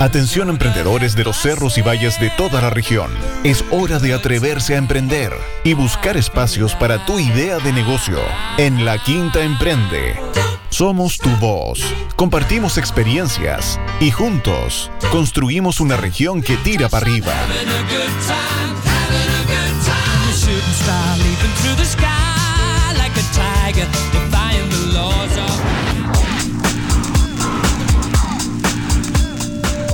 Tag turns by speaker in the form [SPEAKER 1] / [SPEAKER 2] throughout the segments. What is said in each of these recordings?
[SPEAKER 1] Atención emprendedores de los cerros y valles de toda la región. Es hora de atreverse a emprender y buscar espacios para tu idea de negocio. En La Quinta Emprende. Somos tu voz. Compartimos experiencias y juntos construimos una región que tira para arriba.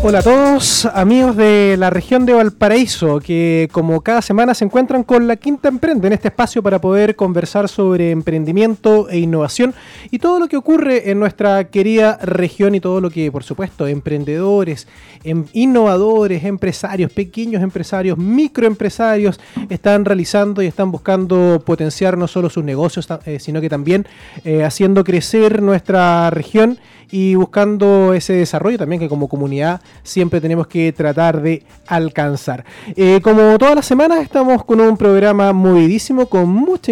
[SPEAKER 2] Hola a todos, amigos de la región de Valparaíso, que como cada semana se encuentran con la Quinta Emprende en este espacio para poder conversar sobre emprendimiento e innovación y todo lo que ocurre en nuestra querida región y todo lo que, por supuesto, emprendedores, em, innovadores, empresarios, pequeños empresarios, microempresarios están realizando y están buscando potenciar no solo sus negocios, eh, sino que también eh, haciendo crecer nuestra región y buscando ese desarrollo también que como comunidad siempre tenemos que tratar de alcanzar. Eh, como todas las semanas estamos con un programa movidísimo con mucha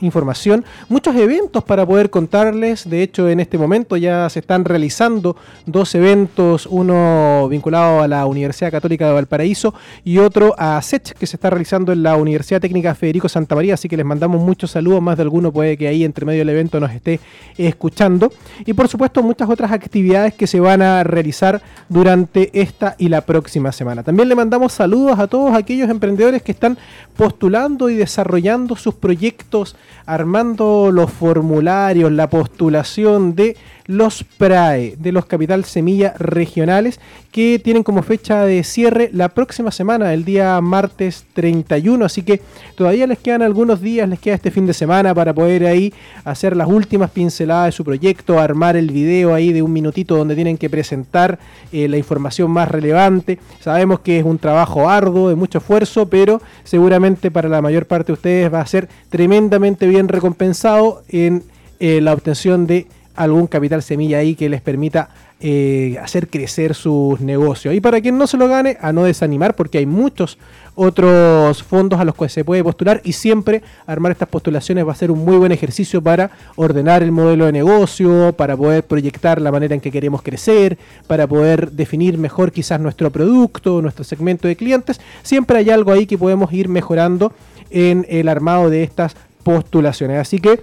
[SPEAKER 2] información, muchos eventos para poder contarles. De hecho, en este momento ya se están realizando dos eventos, uno vinculado a la Universidad Católica de Valparaíso y otro a SECH que se está realizando en la Universidad Técnica Federico Santa María. Así que les mandamos muchos saludos, más de alguno puede que ahí entre medio del evento nos esté escuchando. Y por supuesto muchas otras actividades que se van a realizar durante esta y la próxima semana. También le mandamos saludos a todos aquellos emprendedores que están postulando y desarrollando sus proyectos, armando los formularios, la postulación de los PRAE, de los Capital Semilla Regionales, que tienen como fecha de cierre la próxima semana, el día martes 31. Así que todavía les quedan algunos días, les queda este fin de semana para poder ahí hacer las últimas pinceladas de su proyecto, armar el video ahí de un minutito donde tienen que presentar eh, la información más relevante. Sabemos que es un trabajo arduo, de mucho esfuerzo, pero seguramente para la mayor parte de ustedes va a ser tremendamente bien recompensado en eh, la obtención de algún capital semilla ahí que les permita eh, hacer crecer sus negocios. Y para quien no se lo gane, a no desanimar, porque hay muchos otros fondos a los que se puede postular y siempre armar estas postulaciones va a ser un muy buen ejercicio para ordenar el modelo de negocio, para poder proyectar la manera en que queremos crecer, para poder definir mejor quizás nuestro producto, nuestro segmento de clientes. Siempre hay algo ahí que podemos ir mejorando en el armado de estas postulaciones. Así que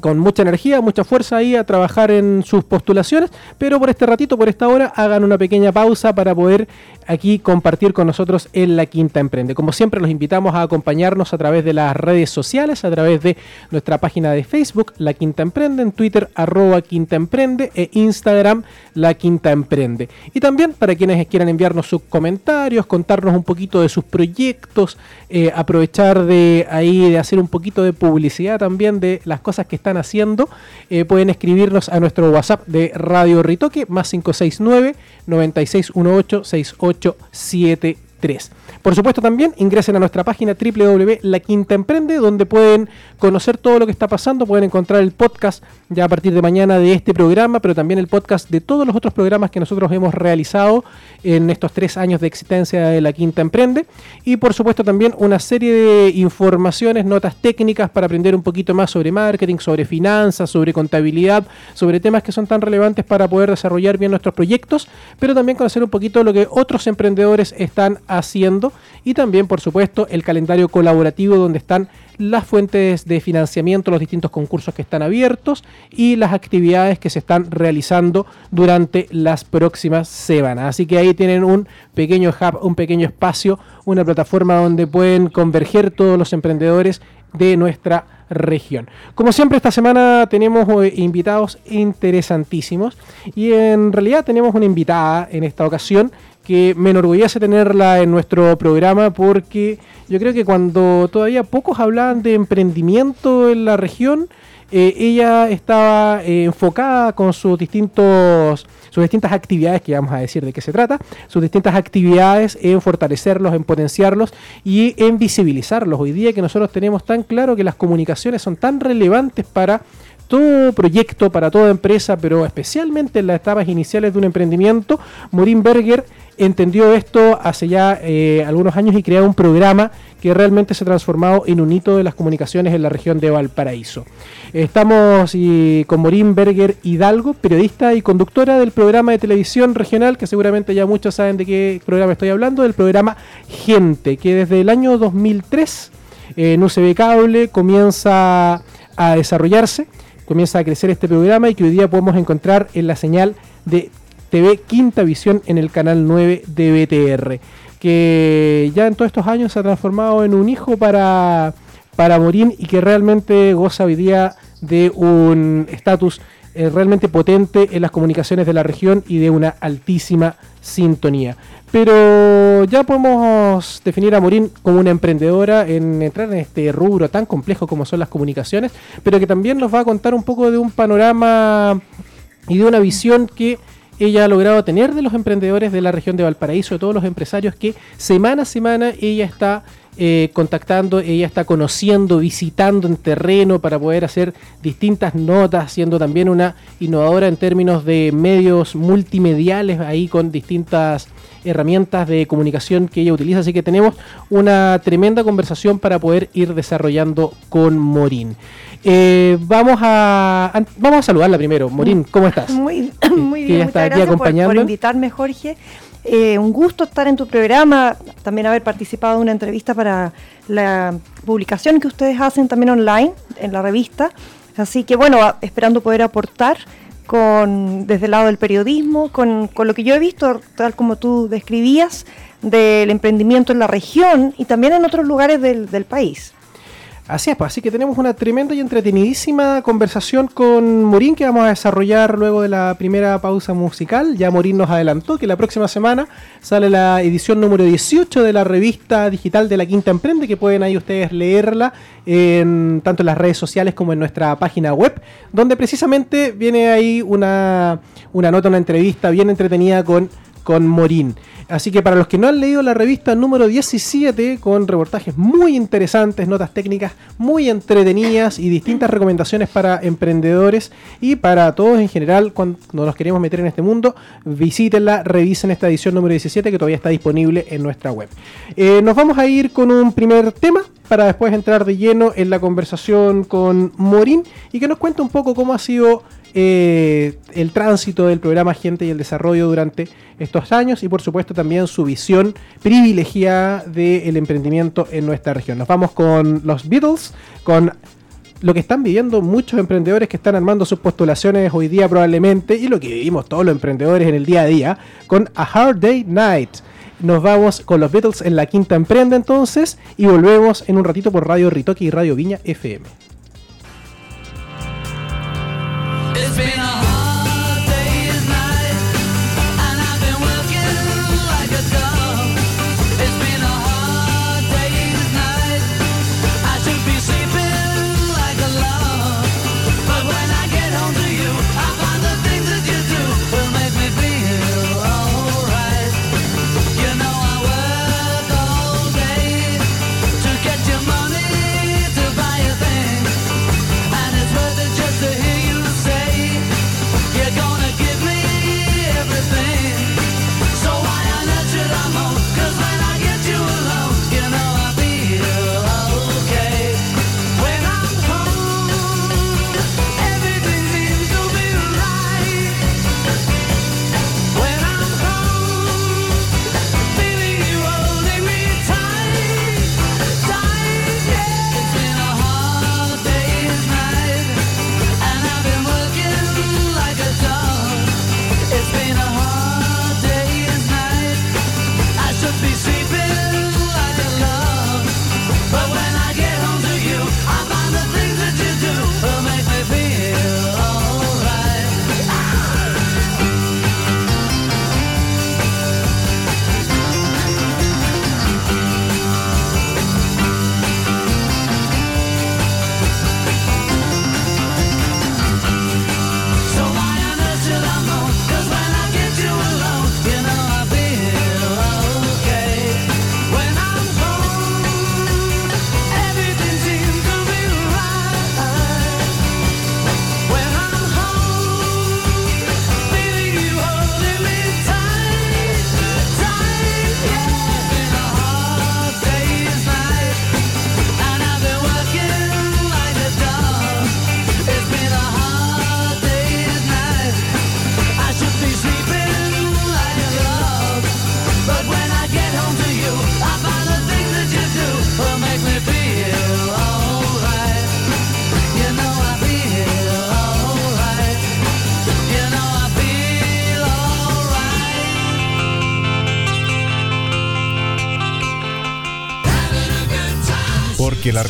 [SPEAKER 2] con mucha energía, mucha fuerza ahí a trabajar en sus postulaciones, pero por este ratito, por esta hora, hagan una pequeña pausa para poder aquí compartir con nosotros en La Quinta Emprende. Como siempre, los invitamos a acompañarnos a través de las redes sociales, a través de nuestra página de Facebook, La Quinta Emprende, en Twitter, arroba Quinta Emprende, e Instagram, La Quinta Emprende. Y también para quienes quieran enviarnos sus comentarios, contarnos un poquito de sus proyectos, eh, aprovechar de ahí de hacer un poquito de publicidad también de las cosas que están haciendo, eh, pueden escribirnos a nuestro WhatsApp de Radio Ritoque, más 569 9618 6873. Por supuesto también ingresen a nuestra página La Quinta Emprende, donde pueden conocer todo lo que está pasando, pueden encontrar el podcast ya a partir de mañana de este programa, pero también el podcast de todos los otros programas que nosotros hemos realizado en estos tres años de existencia de La Quinta Emprende. Y por supuesto también una serie de informaciones, notas técnicas para aprender un poquito más sobre marketing, sobre finanzas, sobre contabilidad, sobre temas que son tan relevantes para poder desarrollar bien nuestros proyectos, pero también conocer un poquito lo que otros emprendedores están haciendo y también, por supuesto, el calendario colaborativo donde están las fuentes de financiamiento, los distintos concursos que están abiertos y las actividades que se están realizando durante las próximas semanas. Así que ahí tienen un pequeño hub, un pequeño espacio, una plataforma donde pueden converger todos los emprendedores de nuestra región. Como siempre, esta semana tenemos eh, invitados interesantísimos y en realidad tenemos una invitada en esta ocasión que me enorgullece tenerla en nuestro programa porque yo creo que cuando todavía pocos hablaban de emprendimiento en la región, eh, ella estaba eh, enfocada con sus distintos sus distintas actividades, que vamos a decir de qué se trata, sus distintas actividades en fortalecerlos, en potenciarlos y en visibilizarlos. Hoy día que nosotros tenemos tan claro que las comunicaciones son tan relevantes para todo proyecto, para toda empresa, pero especialmente en las etapas iniciales de un emprendimiento, Morin Berger entendió esto hace ya eh, algunos años y creó un programa que realmente se ha transformado en un hito de las comunicaciones en la región de Valparaíso. Estamos con Morín Berger Hidalgo, periodista y conductora del programa de televisión regional, que seguramente ya muchos saben de qué programa estoy hablando, del programa Gente, que desde el año 2003 en UCB Cable comienza a desarrollarse, comienza a crecer este programa y que hoy día podemos encontrar en la señal de TV Quinta Visión en el canal 9 de BTR, que ya en todos estos años se ha transformado en un hijo para, para Morín y que realmente goza hoy día de un estatus eh, realmente potente en las comunicaciones de la región y de una altísima sintonía. Pero ya podemos definir a Morín como una emprendedora en entrar en este rubro tan complejo como son las comunicaciones, pero que también nos va a contar un poco de un panorama y de una visión que ella ha logrado tener de los emprendedores de la región de Valparaíso, de todos los empresarios que semana a semana ella está eh, contactando, ella está conociendo, visitando en terreno para poder hacer distintas notas, siendo también una innovadora en términos de medios multimediales, ahí con distintas herramientas de comunicación que ella utiliza. Así que tenemos una tremenda conversación para poder ir desarrollando con Morín. Eh, vamos a vamos a saludarla primero. Morín, ¿cómo estás?
[SPEAKER 3] Muy, muy bien. Muchas gracias por, por, invitarme, Jorge. Eh, un gusto estar en tu programa, también haber participado en una entrevista para la publicación que ustedes hacen también online en la revista. Así que bueno, esperando poder aportar con desde el lado del periodismo, con, con lo que yo he visto, tal como tú describías, del emprendimiento en la región y también en otros lugares del, del país.
[SPEAKER 2] Así es, pues, así que tenemos una tremenda y entretenidísima conversación con Morín que vamos a desarrollar luego de la primera pausa musical. Ya Morín nos adelantó que la próxima semana sale la edición número 18 de la revista digital de la Quinta Emprende, que pueden ahí ustedes leerla en, tanto en las redes sociales como en nuestra página web, donde precisamente viene ahí una, una nota, una entrevista bien entretenida con, con Morín. Así que para los que no han leído la revista número 17, con reportajes muy interesantes, notas técnicas muy entretenidas y distintas recomendaciones para emprendedores y para todos en general, cuando nos queremos meter en este mundo, visítenla, revisen esta edición número 17 que todavía está disponible en nuestra web. Eh, nos vamos a ir con un primer tema para después entrar de lleno en la conversación con Morín y que nos cuente un poco cómo ha sido eh, el tránsito del programa Gente y el desarrollo durante estos años y por supuesto también su visión privilegiada del emprendimiento en nuestra región. Nos vamos con los Beatles, con lo que están viviendo muchos emprendedores que están armando sus postulaciones hoy día probablemente y lo que vivimos todos los emprendedores en el día a día con A Hard Day Night. Nos vamos con los Beatles en la quinta emprenda entonces y volvemos en un ratito por Radio Ritoque y Radio Viña FM.
[SPEAKER 1] Que la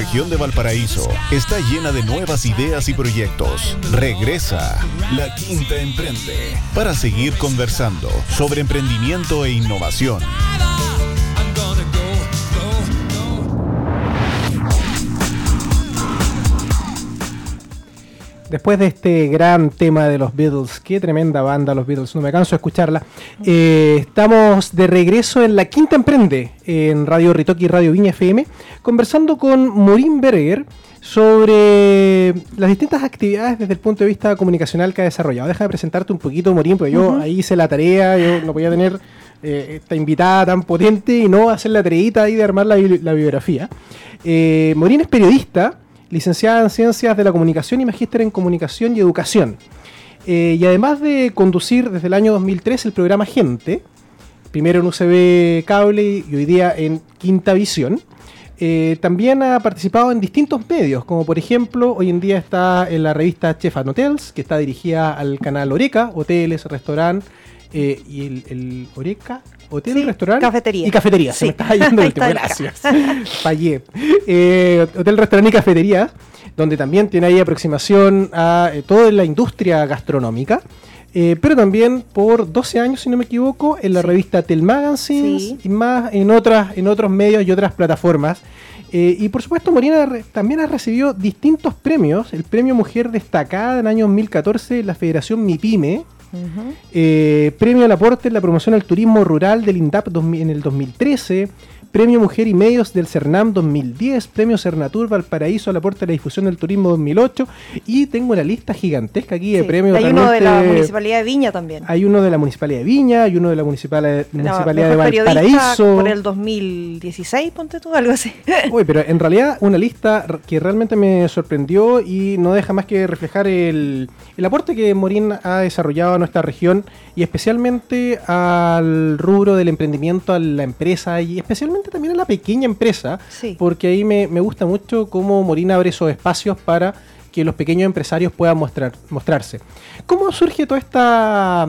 [SPEAKER 1] región de Valparaíso está llena de nuevas ideas y proyectos. Regresa La Quinta Emprende para seguir conversando sobre emprendimiento e innovación.
[SPEAKER 2] Después de este gran tema de los Beatles, qué tremenda banda los Beatles, no me canso de escucharla, eh, estamos de regreso en la Quinta Emprende, en Radio Ritoki y Radio Viña FM, conversando con Morín Berger sobre las distintas actividades desde el punto de vista comunicacional que ha desarrollado. Deja de presentarte un poquito, Morín, porque yo ahí hice la tarea, yo no podía tener eh, esta invitada tan potente y no hacer la tareita ahí de armar la, bibliografía. Eh, Morín es periodista, licenciada en Ciencias de la Comunicación y magíster en Comunicación y Educación. Eh, y además de conducir desde el año 2003 el programa Gente, primero en UCB Cable y hoy día en Quinta Visión, eh, también ha participado en distintos medios, como por ejemplo, hoy en día está en la revista Chef and Hotels, que está dirigida al canal Oreca, hoteles, restaurante, eh, y el, Oreca, hotel, restaurante
[SPEAKER 3] cafetería.
[SPEAKER 2] y cafetería. Se me está yendo el último, gracias. Fallé. Eh, hotel, restaurante y cafetería, donde también tiene ahí aproximación a eh, toda la industria gastronómica. pero también por 12 años, si no me equivoco, en la revista Tel Magazine y más en, otras, en otros medios y otras plataformas. y por supuesto, Morina también ha recibido distintos premios. El premio Mujer Destacada en el año 2014 en la Federación MIPYME, eh, premio al aporte en la promoción al turismo rural del INDAP en el 2013. Premio Mujer y Medios del CERNAM 2010, Premio Cernatur Valparaíso al aporte a la difusión del turismo 2008 y tengo una lista gigantesca aquí de premios.
[SPEAKER 3] Hay uno de la Municipalidad de Viña también.
[SPEAKER 2] Hay uno de la Municipalidad de Viña, hay uno de la Municipalidad, de Valparaíso.
[SPEAKER 3] Por el 2016, ponte tú, algo así.
[SPEAKER 2] Uy, pero en realidad una lista que realmente me sorprendió y no deja más que reflejar el, el aporte que Morín ha desarrollado a nuestra región y especialmente al rubro del emprendimiento, a la empresa y especialmente también a la pequeña empresa, porque ahí me, gusta mucho cómo Morín abre esos espacios para que los pequeños empresarios puedan mostrar, mostrarse. ¿Cómo surge toda esta,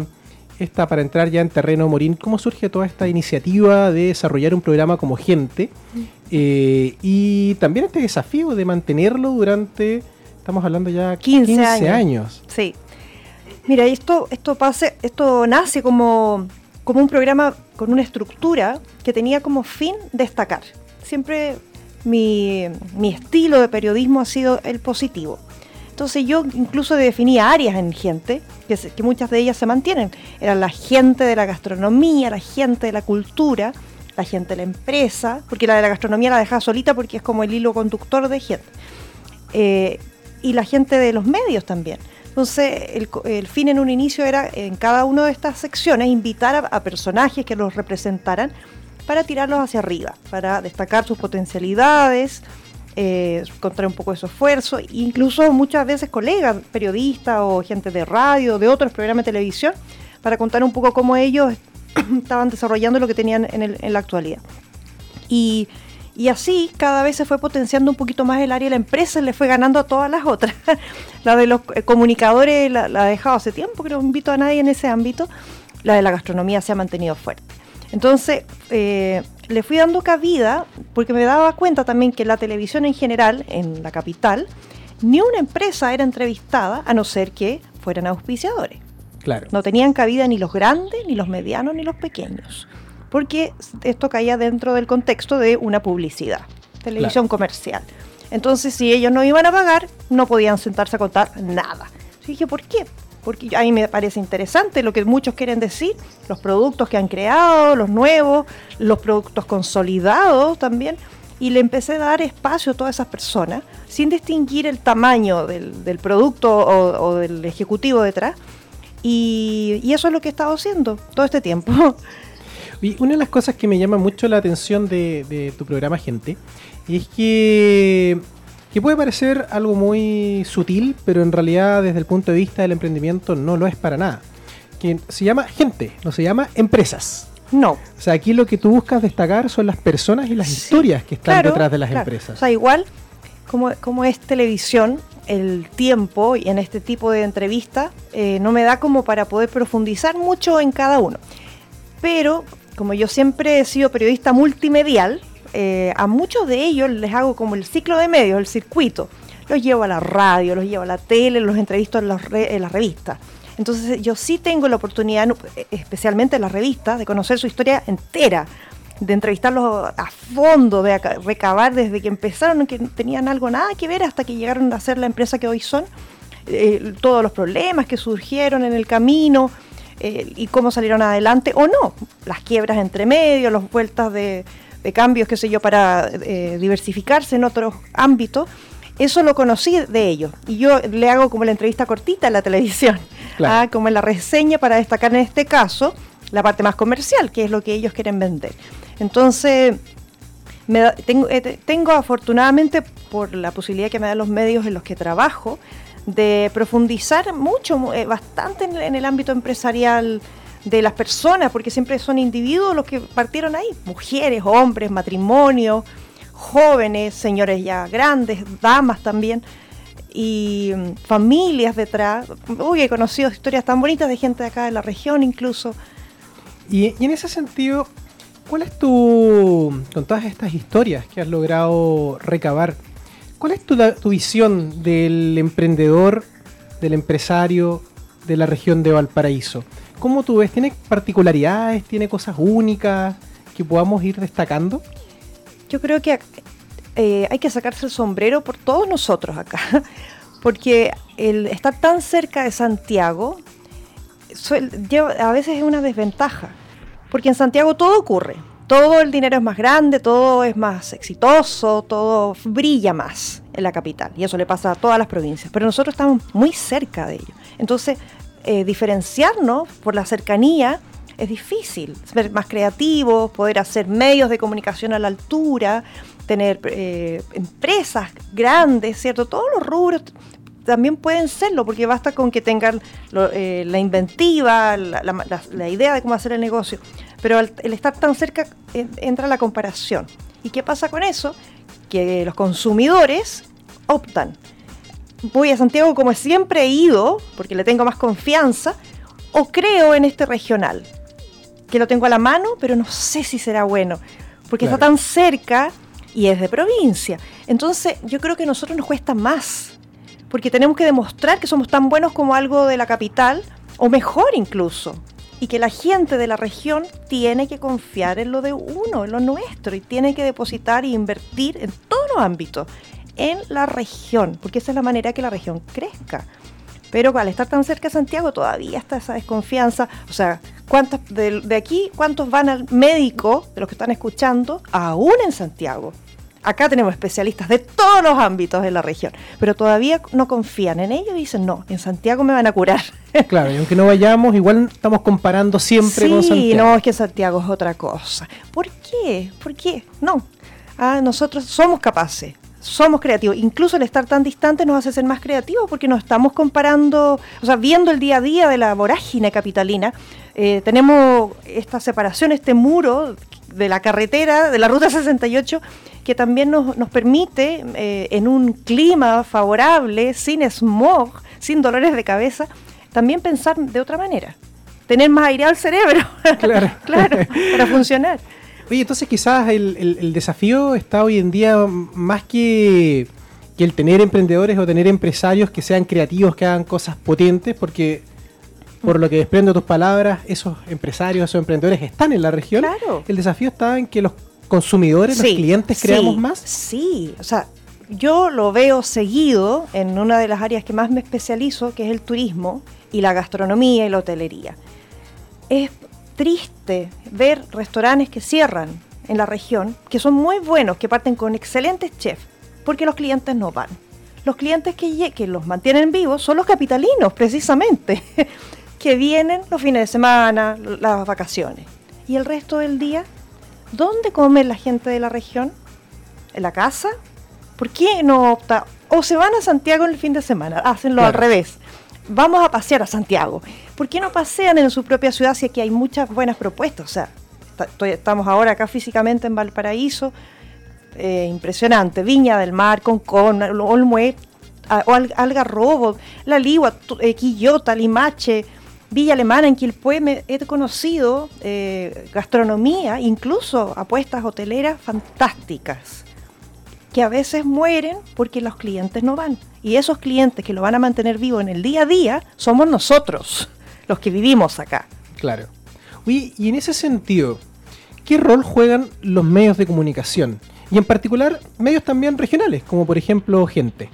[SPEAKER 2] esta, para entrar ya en terreno Morín, cómo surge toda esta iniciativa de desarrollar un programa como Gente eh, y también este desafío de mantenerlo durante, estamos hablando ya 15, años.
[SPEAKER 3] Sí. Mira, esto, esto, pase, esto nace como como un programa con una estructura que tenía como fin destacar. Siempre mi, estilo de periodismo ha sido el positivo. Entonces yo incluso definía áreas en gente, que, muchas de ellas se mantienen. Era la gente de la gastronomía, la gente de la cultura, la gente de la empresa, porque la de la gastronomía la dejaba solita porque es como el hilo conductor de gente. Eh, y la gente de los medios también. Entonces, el, fin en un inicio era, en cada una de estas secciones, invitar a, personajes que los representaran para tirarlos hacia arriba, para destacar sus potencialidades, eh, encontrar un poco de su esfuerzo, incluso muchas veces colegas, periodistas o gente de radio, de otros programas de televisión, para contar un poco cómo ellos estaban desarrollando lo que tenían en, en la actualidad. Y y así cada vez se fue potenciando un poquito más el área de la empresa, le fue ganando a todas las otras. la de los eh, comunicadores la, ha dejado hace tiempo, que no invito a nadie en ese ámbito. La de la gastronomía se ha mantenido fuerte. Entonces, eh, le fui dando cabida porque me daba cuenta también que la televisión en general, en la capital, ni una empresa era entrevistada a no ser que fueran auspiciadores.
[SPEAKER 2] Claro.
[SPEAKER 3] No tenían cabida ni los grandes, ni los medianos, ni los pequeños porque esto caía dentro del contexto de una publicidad, televisión comercial. Entonces, si ellos no iban a pagar, no podían sentarse a contar nada. Y dije, ¿por qué? Porque a mí me parece interesante lo que muchos quieren decir, los productos que han creado, los nuevos, los productos consolidados también. Y le empecé a dar espacio a todas esas personas, sin distinguir el tamaño del, producto o, del ejecutivo detrás. Y, y, eso es lo que he estado haciendo todo este tiempo.
[SPEAKER 2] Y una de las cosas que me llama mucho la atención de, tu programa, gente, es que, que puede parecer algo muy sutil, pero en realidad desde el punto de vista del emprendimiento no lo es para nada. Que se llama gente, no se llama empresas.
[SPEAKER 3] No.
[SPEAKER 2] O sea, aquí lo que tú buscas destacar son las personas y las historias que están detrás de las empresas.
[SPEAKER 3] O sea, igual como, como es televisión, el tiempo y en este tipo de entrevista eh, no me da como para poder profundizar mucho en cada uno. Pero como yo siempre he sido periodista multimedial, eh, a muchos de ellos les hago como el ciclo de medios, el circuito. Los llevo a la radio, los llevo a la tele, los entrevisto en, en las revistas. Entonces yo sí tengo la oportunidad, especialmente en las revistas, de conocer su historia entera, de entrevistarlos a fondo, de recabar desde que empezaron, que tenían algo nada que ver, hasta que llegaron a ser la empresa que hoy son, eh, todos los problemas que surgieron en el camino eh, y cómo salieron adelante o no, las quiebras entre medio, las vueltas de, cambios, qué sé yo, para eh, diversificarse en otros ámbitos. Eso lo conocí de ellos. Y yo le hago como la entrevista cortita en la televisión, ¿ah? como en la reseña para destacar en este caso la parte más comercial, que es lo que ellos quieren vender. Entonces, eh, tengo, afortunadamente, por la posibilidad que me dan los medios en los que trabajo, de profundizar mucho, eh, bastante en, el ámbito empresarial de las personas, porque siempre son individuos los que partieron ahí, mujeres, hombres, matrimonio, jóvenes, señores ya grandes, damas también, y mm, familias detrás. Uy, he conocido historias tan bonitas de gente de acá de la región incluso.
[SPEAKER 2] Y, en ese sentido, ¿cuál es tu, con todas estas historias que has logrado recabar, cuál es tu, visión del emprendedor, del empresario de la región de Valparaíso? ¿Cómo tú ves? ¿Tiene particularidades? ¿Tiene cosas únicas que podamos ir destacando?
[SPEAKER 3] Yo creo que eh, hay que sacarse el sombrero por todos nosotros acá, porque el estar tan cerca de Santiago a veces es una desventaja, porque en Santiago todo ocurre, todo el dinero es más grande, todo es más exitoso, todo brilla más en la capital, y eso le pasa a todas las provincias, pero nosotros estamos muy cerca de ello. Entonces, eh, diferenciarnos por la cercanía es difícil, ser más creativos, poder hacer medios de comunicación a la altura, tener eh, empresas grandes, ¿cierto? Todos los rubros también pueden serlo, porque basta con que tengan eh, la inventiva, la, idea de cómo hacer el negocio. Pero al, el estar tan cerca entra la comparación. ¿Y qué pasa con eso? Que los consumidores optan. Voy a Santiago como siempre he ido, porque le tengo más confianza, o creo en este regional, que lo tengo a la mano, pero no sé si será bueno, porque está tan cerca y es de provincia. Entonces yo creo que a nosotros nos cuesta más, porque tenemos que demostrar que somos tan buenos como algo de la capital, o mejor incluso, y que la gente de la región tiene que confiar en lo de uno, en lo nuestro, y tiene que depositar e invertir en todos los ámbitos, en la región, porque esa es la manera que la región crezca. Pero al estar tan cerca de Santiago todavía está esa desconfianza. O sea, ¿cuántos de, de aquí, cuántos van al médico, de los que están escuchando, aún en Santiago? Acá tenemos especialistas de todos los ámbitos de la región, pero todavía no confían en ellos y dicen, no, en Santiago me van a curar.
[SPEAKER 2] Claro, y aunque no vayamos, igual estamos comparando siempre con Santiago.
[SPEAKER 3] Sí, no, es que Santiago es otra cosa. ¿Por qué? ¿Por qué? No. Ah, nosotros somos capaces, somos creativos. Incluso el estar tan distante nos hace ser más creativos porque nos estamos comparando, o sea, viendo el día a día de la vorágine capitalina. Eh, tenemos esta separación, este muro de la carretera, de la Ruta 68, que también nos, nos permite, eh, en un clima favorable, sin smog, sin dolores de cabeza, también pensar de otra manera. Tener más aire al cerebro, claro. claro, para funcionar.
[SPEAKER 2] Oye, entonces quizás el, desafío está hoy en día más que, que el tener emprendedores o tener empresarios que sean creativos, que hagan cosas potentes, porque por lo que desprendo tus palabras, esos empresarios, esos emprendedores están en la región. Claro. El desafío está en que los consumidores, los clientes, creamos más.
[SPEAKER 3] Sí, o sea, yo lo veo seguido en una de las áreas que más me especializo, que es el turismo y la gastronomía y la hotelería. Es triste ver restaurantes que cierran en la región, que son muy buenos, que parten con excelentes chefs, porque los clientes no van. Los clientes que, que los mantienen vivos son los capitalinos, precisamente, que vienen los fines de semana, las vacaciones. Y el resto del día ¿Dónde come la gente de la región? ¿En la casa? ¿Por qué no opta? O se van a Santiago en el fin de semana, hacenlo al revés. Vamos a pasear a Santiago. ¿Por qué no pasean en su propia ciudad si aquí hay muchas buenas propuestas? O sea, estamos ahora acá físicamente en Valparaíso, eh, impresionante, Viña del Mar, Concón, Olmué, Algarrobo, La Ligua, eh, Quillota, Limache, Villa Alemana, en Quilpué, me he conocido eh, gastronomía, incluso apuestas hoteleras fantásticas, que a veces mueren porque los clientes no van. Y esos clientes que lo van a mantener vivo en el día a día somos nosotros, los que vivimos acá.
[SPEAKER 2] Claro. y en ese sentido, ¿qué rol juegan los medios de comunicación? Y en particular, medios también regionales, como por ejemplo Gente.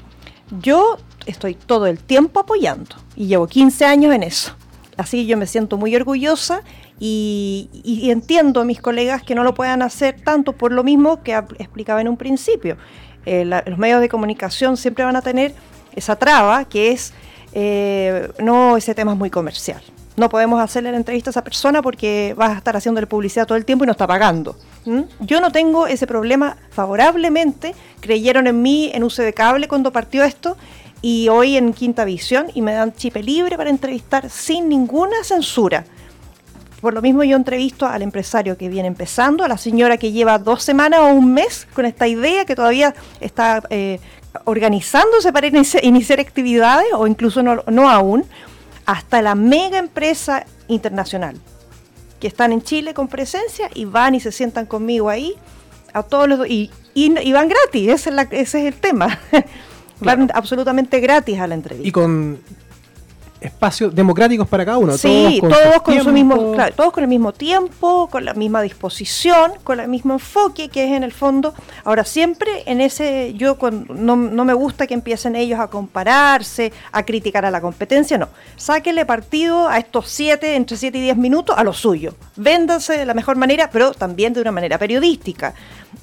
[SPEAKER 3] Yo estoy todo el tiempo apoyando y llevo 15 años en eso. Así yo me siento muy orgullosa y, entiendo a mis colegas que no lo puedan hacer tanto por lo mismo que explicaba en un principio. Eh, los medios de comunicación siempre van a tener esa traba que es, eh, no, ese tema es muy comercial. No podemos hacerle la entrevista a esa persona porque vas a estar haciéndole publicidad todo el tiempo y no está pagando. Yo no tengo ese problema favorablemente. Creyeron en mí en uso de cable cuando partió esto y hoy en Quinta Visión y me dan chip libre para entrevistar sin ninguna censura. Por lo mismo yo entrevisto al empresario que viene empezando, a la señora que lleva dos semanas o un mes con esta idea, que todavía está eh, organizándose para iniciar, actividades o incluso no, no aún, hasta la mega empresa internacional que están en Chile con presencia y van y se sientan conmigo ahí a todos los y, y, van gratis, ese es, ese es el tema. van absolutamente gratis a la entrevista.
[SPEAKER 2] Y con espacios democráticos para cada uno.
[SPEAKER 3] Sí, todos con, su mismo, todos con el mismo tiempo, con la misma disposición, con el mismo enfoque que es en el fondo. Ahora siempre en ese, yo no, no me gusta que empiecen ellos a compararse, a criticar a la competencia, no. Sáquenle partido a estos siete, entre siete y diez minutos, a lo suyo. Véndanse de la mejor manera, pero también de una manera periodística.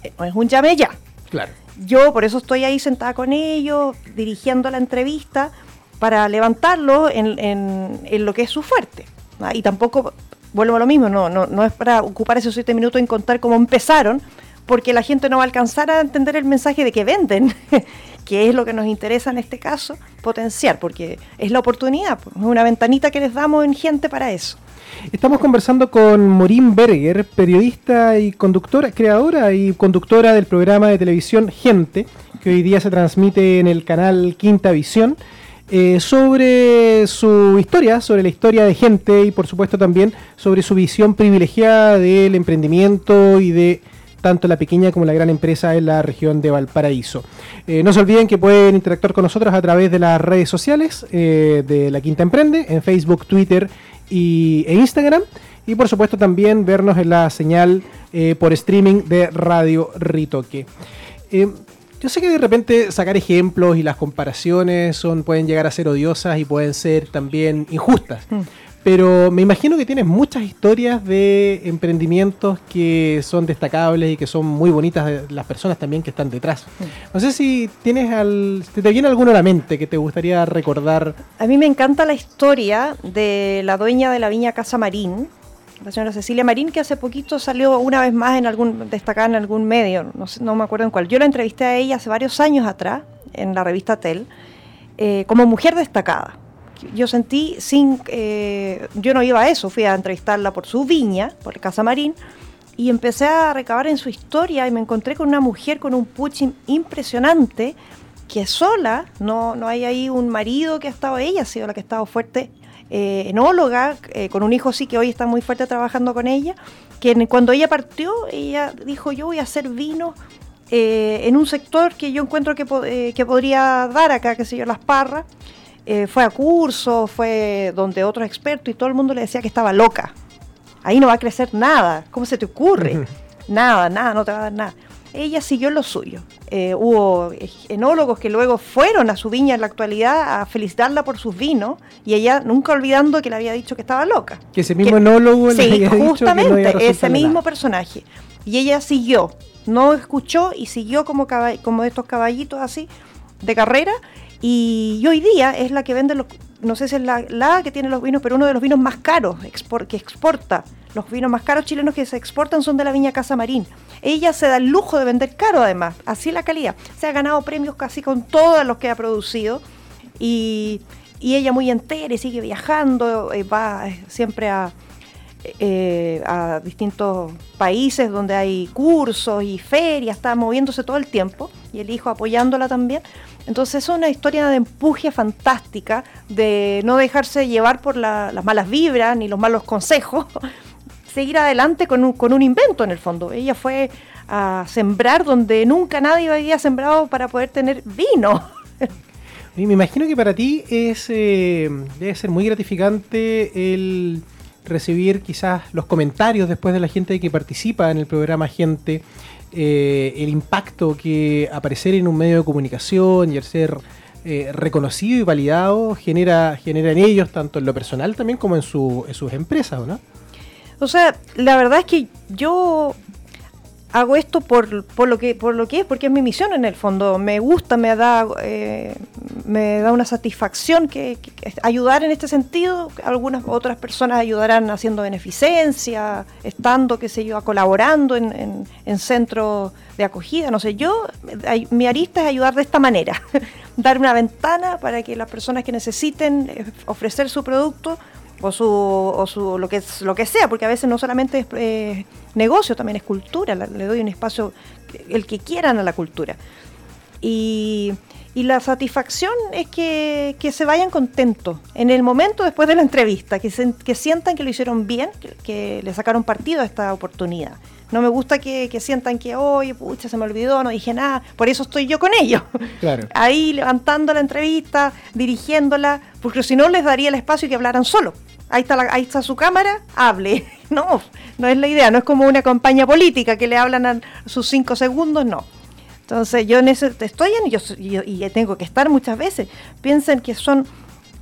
[SPEAKER 3] Eh, no es un llame ya.
[SPEAKER 2] Claro.
[SPEAKER 3] Yo por eso estoy ahí sentada con ellos, dirigiendo la entrevista para levantarlo en, lo que es su fuerte. Y tampoco, vuelvo a lo mismo, no, no, no es para ocupar esos siete minutos en contar cómo empezaron, porque la gente no va a alcanzar a entender el mensaje de que venden, que es lo que nos interesa en este caso, potenciar, porque es la oportunidad, pues, es una ventanita que les damos en gente para eso.
[SPEAKER 2] Estamos conversando con Morín Berger, periodista y conductora, creadora y conductora del programa de televisión Gente, que hoy día se transmite en el canal Quinta Visión. Eh, sobre su historia, sobre la historia de gente y por supuesto también sobre su visión privilegiada del emprendimiento y de tanto la pequeña como la gran empresa en la región de Valparaíso. Eh, no se olviden que pueden interactuar con nosotros a través de las redes sociales eh, de La Quinta Emprende, en Facebook, Twitter y, e Instagram. Y por supuesto también vernos en la señal por streaming de Radio Ritoque. Yo sé que de repente sacar ejemplos y las comparaciones son, pueden llegar a ser odiosas y pueden ser también injustas. Mm. Pero me imagino que tienes muchas historias de emprendimientos que son destacables y que son muy bonitas las personas también que están detrás. No sé si tienes al, te viene alguno a la mente que te gustaría recordar.
[SPEAKER 3] A mí me encanta la historia de la dueña de la viña Casa Marín, la señora Cecilia Marín, que hace poquito salió una vez más en algún, destacada en algún medio, no, no me acuerdo en cuál. Yo la entrevisté a ella hace varios años atrás, en la revista Tel, eh, como mujer destacada. Yo sentí sin, eh, yo no iba a eso, fui a entrevistarla por su viña, por Casa Marín, y empecé a recabar en su historia y me encontré con una mujer con un puching impresionante, que sola, no, no hay ahí un marido que ha estado, ella ha sido la que ha estado fuerte eh, enóloga, eh, con un hijo sí que hoy está muy fuerte trabajando con ella, que cuando ella partió, ella dijo, yo voy a hacer vino eh, en un sector que yo encuentro que, que, podría dar acá, qué sé yo, Las Parras. Fue a cursos, fue donde otros expertos y todo el mundo le decía que estaba loca. Ahí no va a crecer nada. ¿Cómo se te ocurre? nada, nada, no te va a dar nada ella siguió lo suyo. Eh, hubo enólogos que luego fueron a su viña en la actualidad a felicitarla por sus vinos y ella nunca olvidando que le había dicho que estaba loca.
[SPEAKER 2] Que ese mismo enólogo le había
[SPEAKER 3] justamente,
[SPEAKER 2] dicho
[SPEAKER 3] que no ese mismo personaje. Y ella siguió, no escuchó y siguió como, como estos caballitos así de carrera y, hoy día es la que vende los, no sé si es la, que tiene los vinos, pero uno de los vinos más caros que exporta. Los vinos más caros chilenos que se exportan son de la viña Casa Marín. Ella se da el lujo de vender caro además, así la calidad. Se ha ganado premios casi con todos los que ha producido y, ella muy entera y sigue viajando, eh, va eh, siempre a, eh, a distintos países donde hay cursos y ferias, está moviéndose todo el tiempo y el hijo apoyándola también. Entonces es una historia de empuje fantástica, de no dejarse llevar por las malas vibras ni los malos consejos, seguir adelante con un, con un invento en el fondo. Ella fue a sembrar donde nunca nadie había sembrado para poder tener vino.
[SPEAKER 2] Me imagino que para ti es, eh, debe ser muy gratificante el recibir quizás los comentarios después de la gente que participa en el programa Gente, eh, el impacto que aparecer en un medio de comunicación y el ser eh, reconocido y validado genera, genera en ellos, tanto en lo personal también como en, su, en sus empresas, ¿no?
[SPEAKER 3] O sea, la verdad es que yo hago esto por, por, lo que por lo que es porque es mi misión en el fondo. Me gusta me da eh, me da una satisfacción que, ayudar en este sentido. Algunas otras personas ayudarán haciendo beneficencia estando qué sé yo colaborando en, en, centros de acogida. No sé yo mi arista es ayudar de esta manera dar una ventana para que las personas que necesiten eh, ofrecer su producto o su, o su lo que lo que sea, porque a veces no solamente es eh, negocio, también es cultura, le doy un espacio el que quieran a la cultura. Y, y la satisfacción es que, que, se vayan contentos en el momento después de la entrevista, que, que sientan que lo hicieron bien, que, le sacaron partido a esta oportunidad. No me gusta que, sientan que, oye, pucha, se me olvidó, no dije nada, por eso estoy yo con ellos. Ahí levantando la entrevista, dirigiéndola, porque si no les daría el espacio que hablaran solo ahí está, ahí está su cámara, hable. No, no es la idea, no es como una campaña política que le hablan a sus cinco segundos, no. Entonces yo en ese, estoy en, y tengo que estar muchas veces. Piensen que son,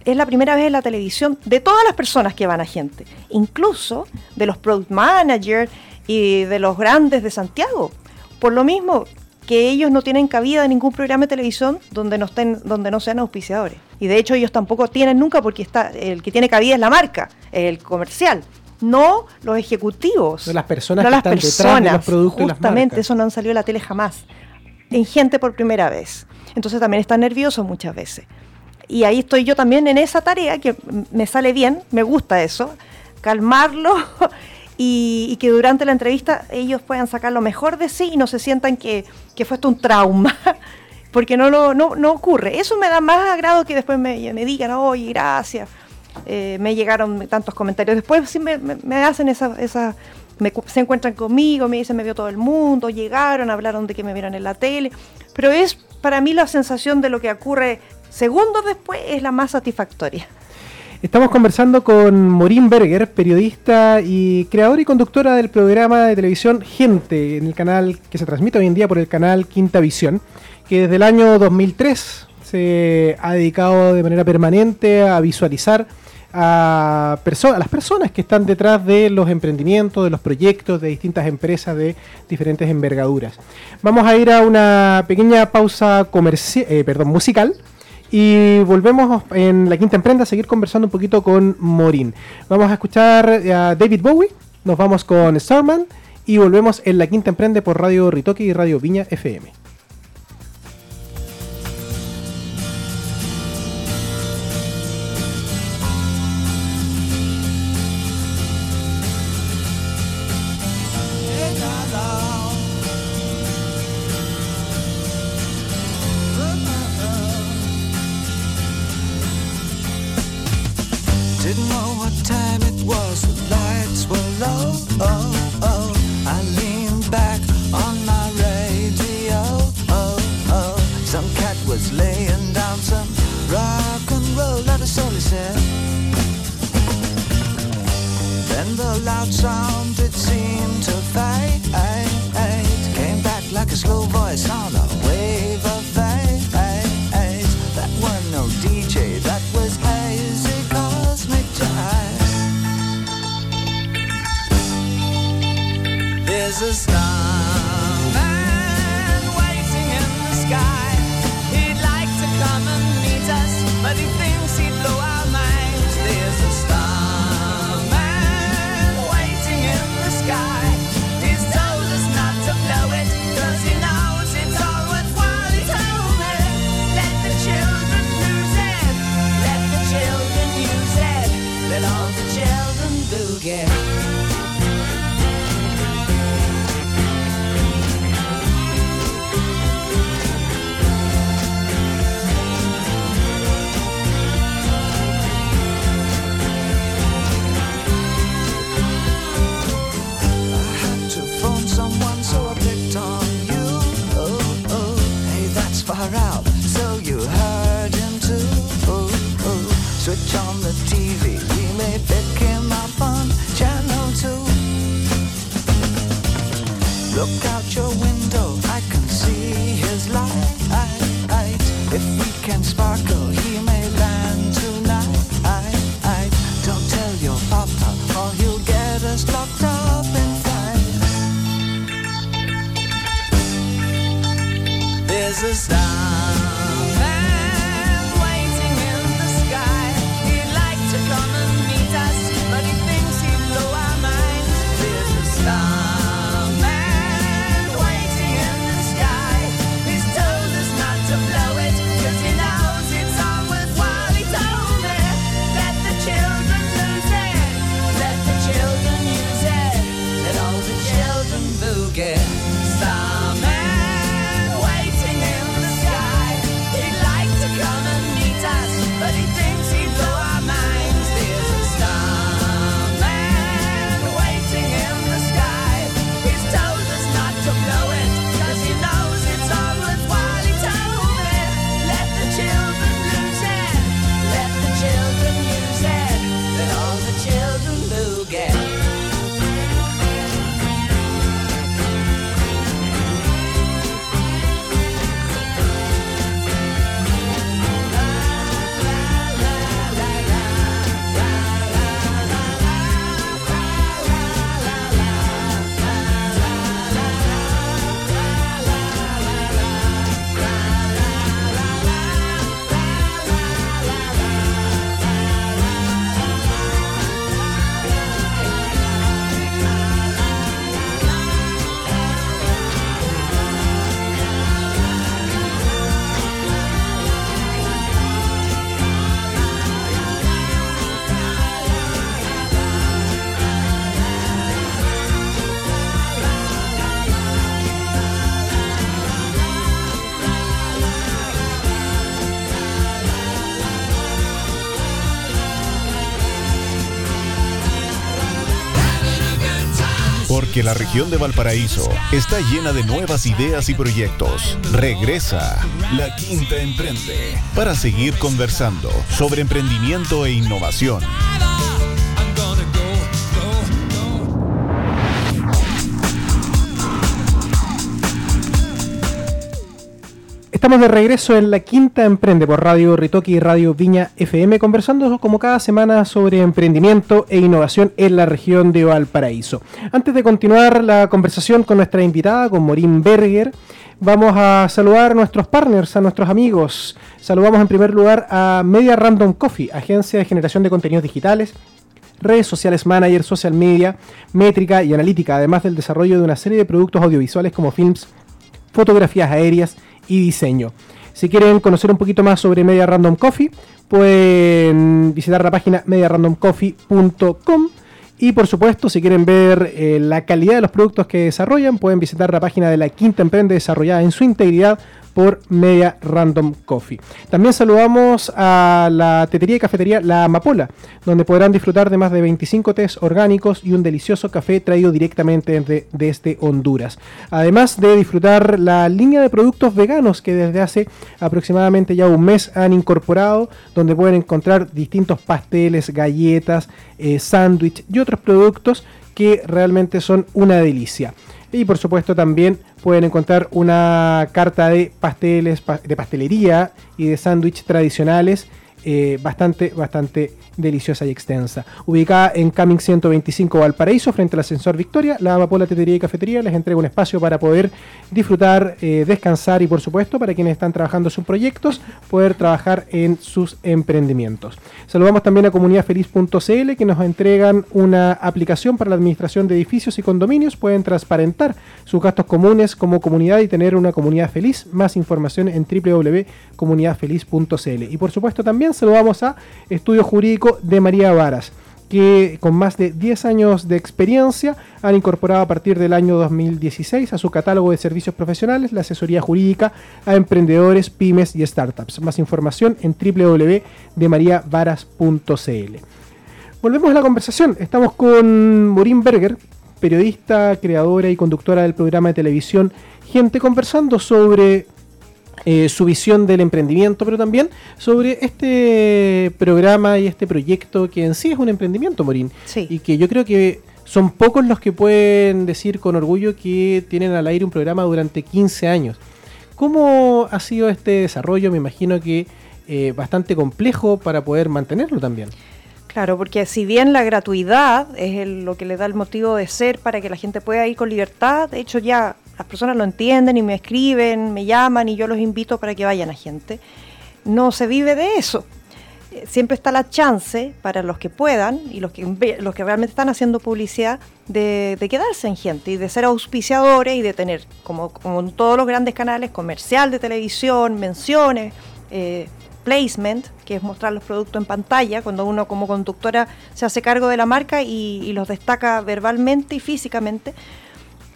[SPEAKER 3] es la primera vez en la televisión de todas las personas que van a gente, incluso de los product managers y de los grandes de Santiago. Por lo mismo, que ellos no tienen cabida en ningún programa de televisión donde no estén, donde no sean auspiciadores. Y de hecho ellos tampoco tienen nunca porque está, el que tiene cabida es la marca, el comercial. No los ejecutivos.
[SPEAKER 2] No las personas que están detrás de los productos
[SPEAKER 3] Justamente, eso no han salido a la tele jamás. En gente por primera vez. Entonces también están nerviosos muchas veces. Y ahí estoy yo también en esa tarea que me sale bien, me gusta eso, calmarlo y, que durante la entrevista ellos puedan sacar lo mejor de sí y no se sientan que, fue esto un trauma, porque no, lo, no, ocurre. Eso me da más agrado que después me, digan, oye, gracias, eh, me llegaron tantos comentarios. Después sí me, hacen esa... esa se encuentran conmigo, me dicen, me vio todo el mundo, llegaron, hablaron de que me vieron en la tele, pero es para mí la sensación de lo que ocurre segundos después es la más satisfactoria.
[SPEAKER 2] Estamos conversando con Morín Berger, periodista y creadora y conductora del programa de televisión Gente, en el canal que se transmite hoy en día por el canal Quinta Visión, que desde el año 2003 se ha dedicado de manera permanente a visualizar a, las personas que están detrás de los emprendimientos, de los proyectos de distintas empresas de diferentes envergaduras. Vamos a ir a una pequeña pausa eh, perdón, musical y volvemos en la quinta emprenda a seguir conversando un poquito con Morín. Vamos a escuchar a David Bowie, nos vamos con Starman y volvemos en la quinta emprende por Radio Ritoque y Radio Viña FM.
[SPEAKER 4] loud sound, that seemed to fade. Came back like a slow voice on a on the TV.
[SPEAKER 1] Que la región de Valparaíso está llena de nuevas ideas y proyectos. Regresa La Quinta Emprende para seguir conversando sobre emprendimiento e innovación.
[SPEAKER 2] Estamos de regreso en la quinta Emprende por Radio Ritoki y Radio Viña FM, conversando como cada semana sobre emprendimiento e innovación en la región de Valparaíso. Antes de continuar la conversación con nuestra invitada, con Morín Berger, vamos a saludar a nuestros partners, a nuestros amigos. Saludamos en primer lugar a Media Random Coffee, agencia de generación de contenidos digitales, redes sociales manager, social media, métrica y analítica, además del desarrollo de una serie de productos audiovisuales como films, fotografías aéreas, y diseño. Si quieren conocer un poquito más sobre Media Random Coffee, pueden visitar la página mediarandomcoffee.com. Y por supuesto, si quieren ver eh, la calidad de los productos que desarrollan, pueden visitar la página de la Quinta Emprende desarrollada en su integridad por Media Random Coffee. También saludamos a la tetería y cafetería La Amapola, donde podrán disfrutar de más de 25 tés orgánicos y un delicioso café traído directamente desde Honduras. Además de disfrutar la línea de productos veganos que desde hace aproximadamente ya un mes han incorporado, donde pueden encontrar distintos pasteles, galletas, eh, sándwich y otros productos que realmente son una delicia. Y por supuesto también pueden encontrar una carta de pasteles, de pastelería y de sándwich tradicionales eh, bastante, bastante deliciosa y extensa. Ubicada en Caming 125 Valparaíso, frente al ascensor Victoria, la Amapola Tetería y Cafetería les entrega un espacio para poder disfrutar, eh, descansar y por supuesto para quienes están trabajando sus proyectos, poder trabajar en sus emprendimientos. Saludamos también a comunidadfeliz.cl que nos entregan una aplicación para la administración de edificios y condominios. Pueden transparentar sus gastos comunes como comunidad y tener una comunidad feliz. Más información en www.comunidadfeliz.cl. Y por supuesto también saludamos a Estudio Jurídico de María Varas que con más de 10 años de experiencia han incorporado a partir del año 2016 a su catálogo de servicios profesionales la asesoría jurídica a emprendedores, pymes y startups. Más información en www.demariavaras.cl. Volvemos a la conversación. Estamos con Maureen Berger, periodista, creadora y conductora del programa de televisión Gente, conversando sobre eh, su visión del emprendimiento, pero también sobre este programa y este proyecto que en sí es un emprendimiento, Morín. Y que yo creo que son pocos los que pueden decir con orgullo que tienen al aire un programa durante 15 años. ¿Cómo ha sido este desarrollo? Me imagino que eh, bastante complejo para poder mantenerlo también.
[SPEAKER 3] Claro, porque si bien la gratuidad es lo que le da el motivo de ser para que la gente pueda ir con libertad, de hecho ya las personas lo entienden y me escriben, me llaman y yo los invito para que vayan a gente, no se vive de eso. Eh, siempre está la chance para los que puedan y los que, los que realmente están haciendo publicidad de, quedarse en gente y de ser auspiciadores y de tener, como, en todos los grandes canales, comercial de televisión, menciones, eh, placement, que es mostrar los productos en pantalla, cuando uno como conductora se hace cargo de la marca y, los destaca verbalmente y físicamente.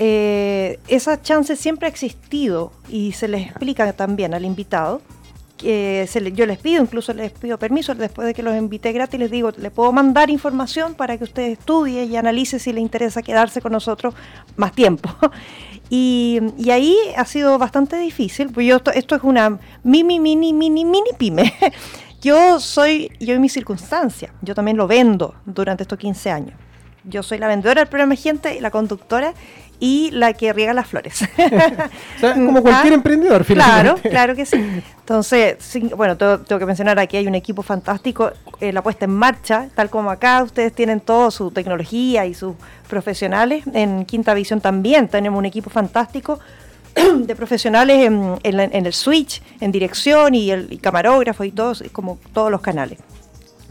[SPEAKER 3] Eh, esa chance siempre ha existido y se les explica también al invitado. que yo les pido, incluso les pido permiso después de que los invité gratis, les digo, le puedo mandar información para que usted estudie y analice si le interesa quedarse con nosotros más tiempo. Y, ahí ha sido bastante difícil, pues yo esto, es una mini, mini, mini, mini pyme. Yo soy, yo en mi circunstancia, yo también lo vendo durante estos 15 años. Yo soy la vendedora del programa Gente, la conductora y la que riega las flores.
[SPEAKER 2] como cualquier ah, emprendedor,
[SPEAKER 3] finalmente. Claro, claro que sí. Entonces, bueno, tengo, que mencionar aquí hay un equipo fantástico, eh, la puesta en marcha, tal como acá ustedes tienen toda su tecnología y sus profesionales. En Quinta Visión también tenemos un equipo fantástico de profesionales en, el switch, en dirección y el camarógrafo y todos, como todos los canales.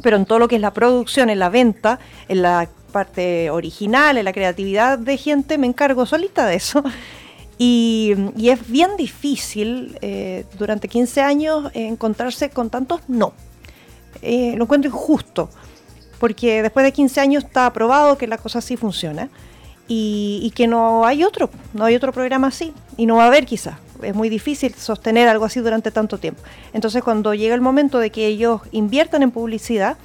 [SPEAKER 3] Pero en todo lo que es la producción, en la venta, en la parte original, en la creatividad de gente, me encargo solita de eso. Y, es bien difícil eh, durante 15 años encontrarse con tantos no. Eh, lo encuentro injusto, porque después de 15 años está probado que la cosa sí funciona y, y, que no hay otro, no hay otro programa así y no va a haber quizás. Es muy difícil sostener algo así durante tanto tiempo. Entonces cuando llega el momento de que ellos inviertan en publicidad,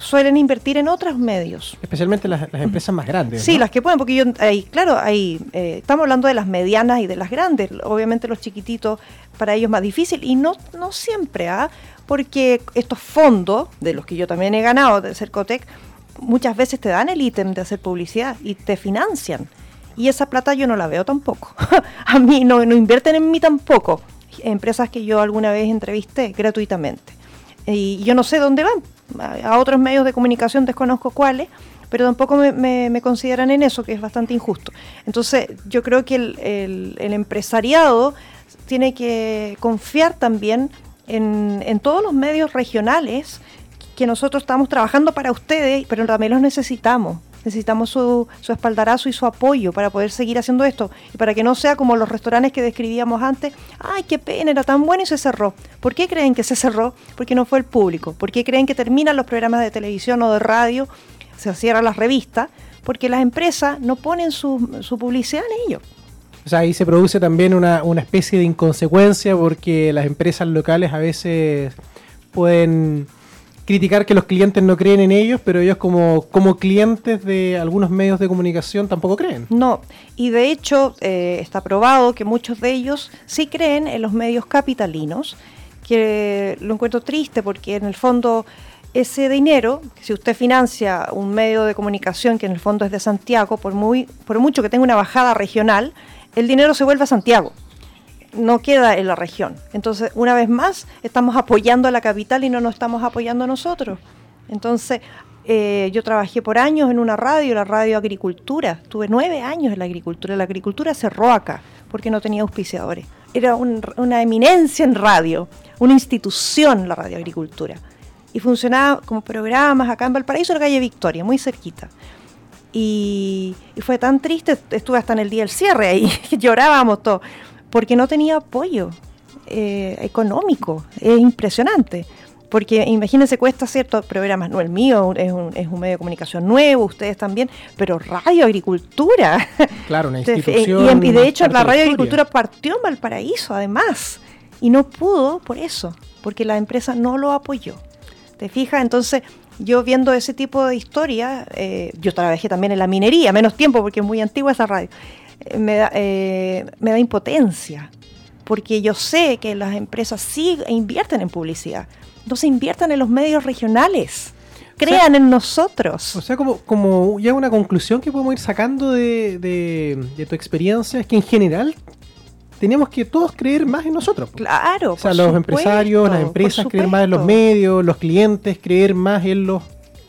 [SPEAKER 3] suelen invertir en otros medios.
[SPEAKER 2] Especialmente las, empresas más grandes.
[SPEAKER 3] Sí, las que pueden, porque yo, ahí, claro, ahí, eh, estamos hablando de las medianas y de las grandes. Obviamente los chiquititos, para ellos es más difícil. Y no, no siempre, ¿ah? porque estos fondos, de los que yo también he ganado de Cercotec, muchas veces te dan el ítem de hacer publicidad y te financian. Y esa plata yo no la veo tampoco. A mí no, no invierten en mí tampoco. Empresas que yo alguna vez entrevisté gratuitamente. Y yo no sé dónde van, a otros medios de comunicación desconozco cuáles, pero tampoco me, consideran en eso, que es bastante injusto. Entonces, yo creo que el, empresariado tiene que confiar también en, todos los medios regionales que nosotros estamos trabajando para ustedes, pero también los necesitamos. Necesitamos su, su, espaldarazo y su apoyo para poder seguir haciendo esto y para que no sea como los restaurantes que describíamos antes. ¡Ay, qué pena! Era tan bueno y se cerró. ¿Por qué creen que se cerró? Porque no fue el público. ¿Por qué creen que terminan los programas de televisión o de radio? Se cierran las revistas. Porque las empresas no ponen su, su publicidad en ello.
[SPEAKER 2] O sea, ahí se produce también una, una especie de inconsecuencia porque las empresas locales a veces pueden criticar que los clientes no creen en ellos, pero ellos como, como clientes de algunos medios de comunicación tampoco creen.
[SPEAKER 3] No, y de hecho eh, está probado que muchos de ellos sí creen en los medios capitalinos, que lo encuentro triste porque en el fondo ese dinero, si usted financia un medio de comunicación que en el fondo es de Santiago, por, muy, por mucho que tenga una bajada regional, el dinero se vuelve a Santiago no queda en la región. Entonces, una vez más, estamos apoyando a la capital y no nos estamos apoyando a nosotros. Entonces, eh, yo trabajé por años en una radio, la radio Agricultura. Tuve nueve años en la agricultura. La agricultura cerró acá porque no tenía auspiciadores. Era una eminencia en radio, una institución la radio Agricultura. Y funcionaba como programas acá en Valparaíso, en la calle Victoria, muy cerquita. Y, y, fue tan triste, estuve hasta en el día del cierre ahí, llorábamos todos porque no tenía apoyo eh, económico. Es impresionante. Porque imagínense, cuesta ciertos programas, no el mío, es un, es un, medio de comunicación nuevo, ustedes también, pero Radio Agricultura.
[SPEAKER 2] Claro, una institución.
[SPEAKER 3] y, de hecho, la Radio Agricultura partió en Valparaíso, además, y no pudo por eso, porque la empresa no lo apoyó. ¿Te fijas? Entonces, yo viendo ese tipo de historia, eh, yo trabajé también en la minería, menos tiempo porque es muy antigua esa radio, me da, eh, me da impotencia, porque yo sé que las empresas sí invierten en publicidad, no se invierten en los medios regionales. crean en nosotros.
[SPEAKER 2] O sea, como, como ya una conclusión que podemos ir sacando de, de, tu experiencia es que en general tenemos que todos creer más en nosotros.
[SPEAKER 3] Claro.
[SPEAKER 2] O sea, los empresarios, las empresas creer más en los medios, los clientes creer más en los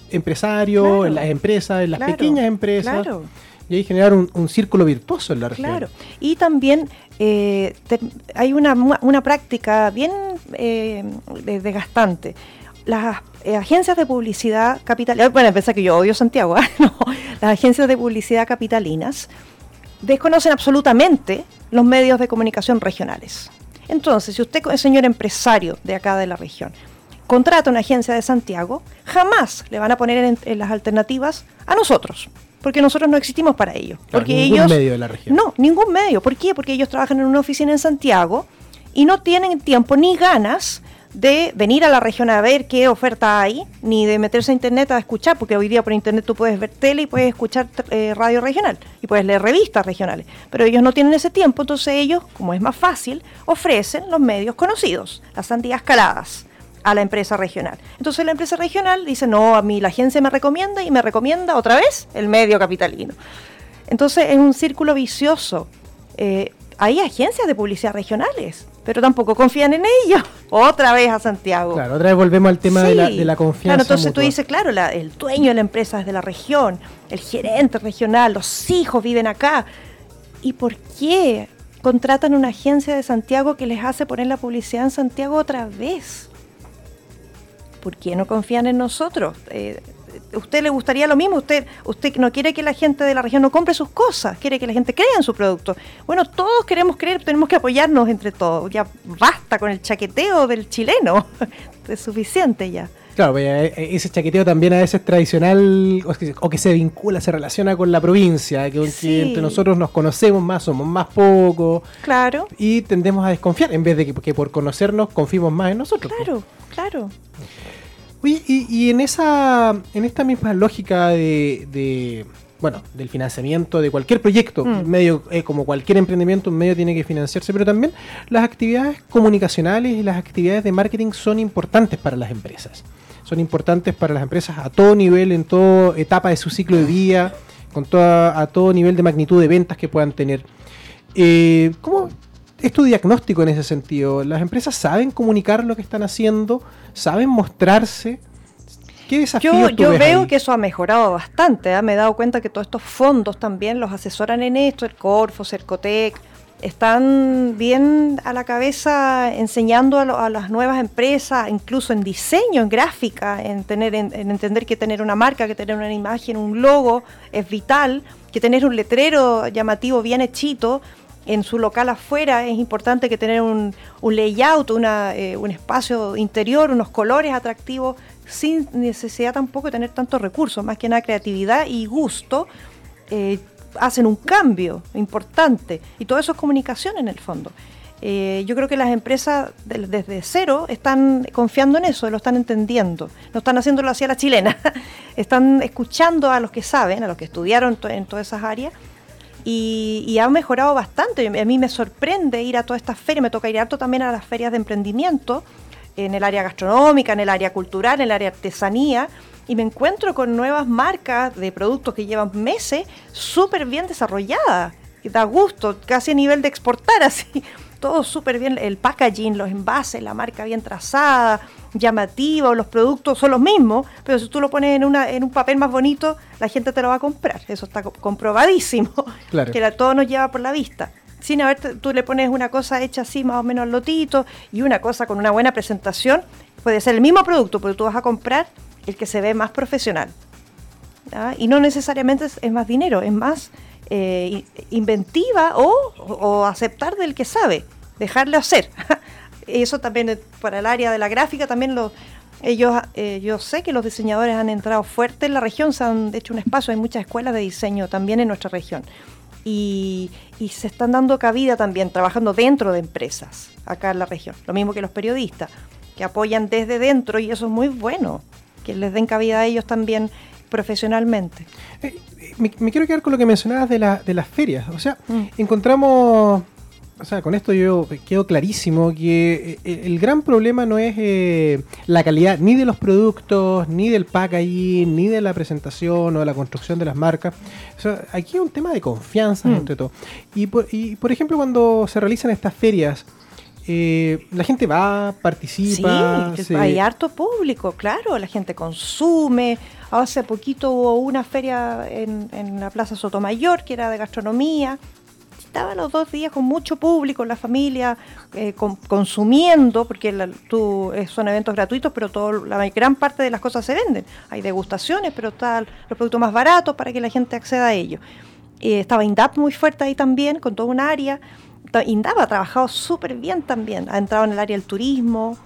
[SPEAKER 2] empresarios, en las empresas, en las pequeñas empresas. Claro. Y ahí generar un, círculo virtuoso en la región. Claro.
[SPEAKER 3] Y también eh, hay una, una, práctica bien eh, desgastante. Las eh, agencias de publicidad capitalinas, bueno, pensar que yo odio Santiago, ¿ah? las agencias de publicidad capitalinas desconocen absolutamente los medios de comunicación regionales. Entonces, si usted es señor empresario de acá de la región, contrata una agencia de Santiago, jamás le van a poner en las alternativas a nosotros porque nosotros no existimos para ello. porque
[SPEAKER 2] ningún ellos, medio de la región.
[SPEAKER 3] No, ningún medio. ¿Por qué? Porque ellos trabajan en una oficina en Santiago y no tienen tiempo ni ganas de venir a la región a ver qué oferta hay, ni de meterse a internet a escuchar, porque hoy día por internet tú puedes ver tele y puedes escuchar eh, radio regional y puedes leer revistas regionales, pero ellos no tienen ese tiempo, entonces ellos, como es más fácil, ofrecen los medios conocidos, las sandías caladas a la empresa regional. Entonces la empresa regional dice, no, a mí la agencia me recomienda y me recomienda otra vez el medio capitalino. Entonces es un círculo vicioso. Eh, hay agencias de publicidad regionales, pero tampoco confían en ellos. Otra vez a Santiago.
[SPEAKER 2] Claro, otra vez volvemos al tema de, la, confianza. Claro,
[SPEAKER 3] entonces tú dices, claro, el dueño de la empresa es de la región, el gerente regional, los hijos viven acá. ¿Y por qué contratan una agencia de Santiago que les hace poner la publicidad en Santiago otra vez? ¿Por qué no confían en nosotros? Eh, ¿Usted le gustaría lo mismo? ¿Usted, ¿Usted no quiere que la gente de la región no compre sus cosas? ¿Quiere que la gente crea en su producto? Bueno, todos queremos creer, tenemos que apoyarnos entre todos. Ya basta con el chaqueteo del chileno. es suficiente ya.
[SPEAKER 2] Claro, eh, eh, ese chaqueteo también a veces tradicional o que, se vincula, se relaciona con la provincia, que, entre nosotros nos conocemos más, somos más pocos.
[SPEAKER 3] Claro.
[SPEAKER 2] Y tendemos a desconfiar en vez de que, por conocernos confiemos más en nosotros.
[SPEAKER 3] Pues. Claro, claro.
[SPEAKER 2] Oye, y, en esa, en esta misma lógica de, bueno, del financiamiento de cualquier proyecto, mm. medio, eh, como cualquier emprendimiento, un medio tiene que financiarse, pero también las actividades comunicacionales y las actividades de marketing son importantes para las empresas. Son importantes para las empresas a todo nivel, en toda etapa de su ciclo de vida, con toda, a todo nivel de magnitud de ventas que puedan tener. Eh, ¿Cómo es tu diagnóstico en ese sentido? ¿Las empresas saben comunicar lo que están haciendo? ¿Saben mostrarse?
[SPEAKER 3] ¿Qué desafíos yo, yo veo que eso ha mejorado bastante. ¿eh? Me he dado cuenta que todos estos fondos también los asesoran en esto, el Corfo, Cercotec, están bien a la cabeza enseñando a, las nuevas empresas, incluso en diseño, en gráfica, en, tener, en, entender que tener una marca, que tener una imagen, un logo es vital, que tener un letrero llamativo bien hechito en su local afuera es importante que tener un, layout, eh, un espacio interior, unos colores atractivos, sin necesidad tampoco de tener tantos recursos, más que nada creatividad y gusto, eh, hacen un cambio importante. Y todo eso es comunicación en el fondo. Eh, yo creo que las empresas desde cero están confiando en eso, lo están entendiendo. No están haciéndolo así a la chilena. están escuchando a los que saben, a los que estudiaron en todas esas áreas y, ha mejorado bastante. A mí me sorprende ir a todas estas ferias, me toca ir harto también a las ferias de emprendimiento, en el área gastronómica, en el área cultural, en el área artesanía, y me encuentro con nuevas marcas de productos que llevan meses súper bien desarrolladas. Y da gusto, casi a nivel de exportar así todo súper bien, el packaging, los envases, la marca bien trazada, llamativa, los productos son los mismos, pero si tú lo pones en, una, en un papel más bonito, la gente te lo va a comprar. Eso está comprobadísimo, que todo nos lleva por la vista. Sin haber, tú le pones una cosa hecha así, más o menos lotito, y una cosa con una buena presentación, puede ser el mismo producto, pero tú vas a comprar el que se ve más profesional. Y no necesariamente es, más dinero, es más eh, inventiva o, aceptar del que sabe, dejarle hacer. Eso también para el área de la gráfica, también lo, ellos, eh, yo sé que los diseñadores han entrado fuerte en la región, se han hecho un espacio, hay muchas escuelas de diseño también en nuestra región. Y, y, se están dando cabida también, trabajando dentro de empresas acá en la región. Lo mismo que los periodistas, que apoyan desde dentro y eso es muy bueno, que les den cabida a ellos también profesionalmente.
[SPEAKER 2] Me, quiero quedar con lo que mencionabas de, la, de las ferias. O sea, mm. encontramos o sea, con esto yo quedo clarísimo que eh, el gran problema no es eh, la calidad ni de los productos, ni del packaging, ni de la presentación o de la construcción de las marcas. O sea, aquí es un tema de confianza mm. entre todo. Y por, y por ejemplo, cuando se realizan estas ferias, eh, la gente va, participa.
[SPEAKER 3] Sí, hay harto público, claro, la gente consume. Hace poquito hubo una feria en, la Plaza Sotomayor que era de gastronomía estaba los dos días con mucho público, la familia eh, consumiendo, porque tú, eh, son eventos gratuitos, pero todo, la gran parte de las cosas se venden. Hay degustaciones, pero están los productos más baratos para que la gente acceda a ellos. Eh, estaba INDAP muy fuerte ahí también, con toda un área. INDAP ha trabajado súper bien también, ha entrado en el área del turismo,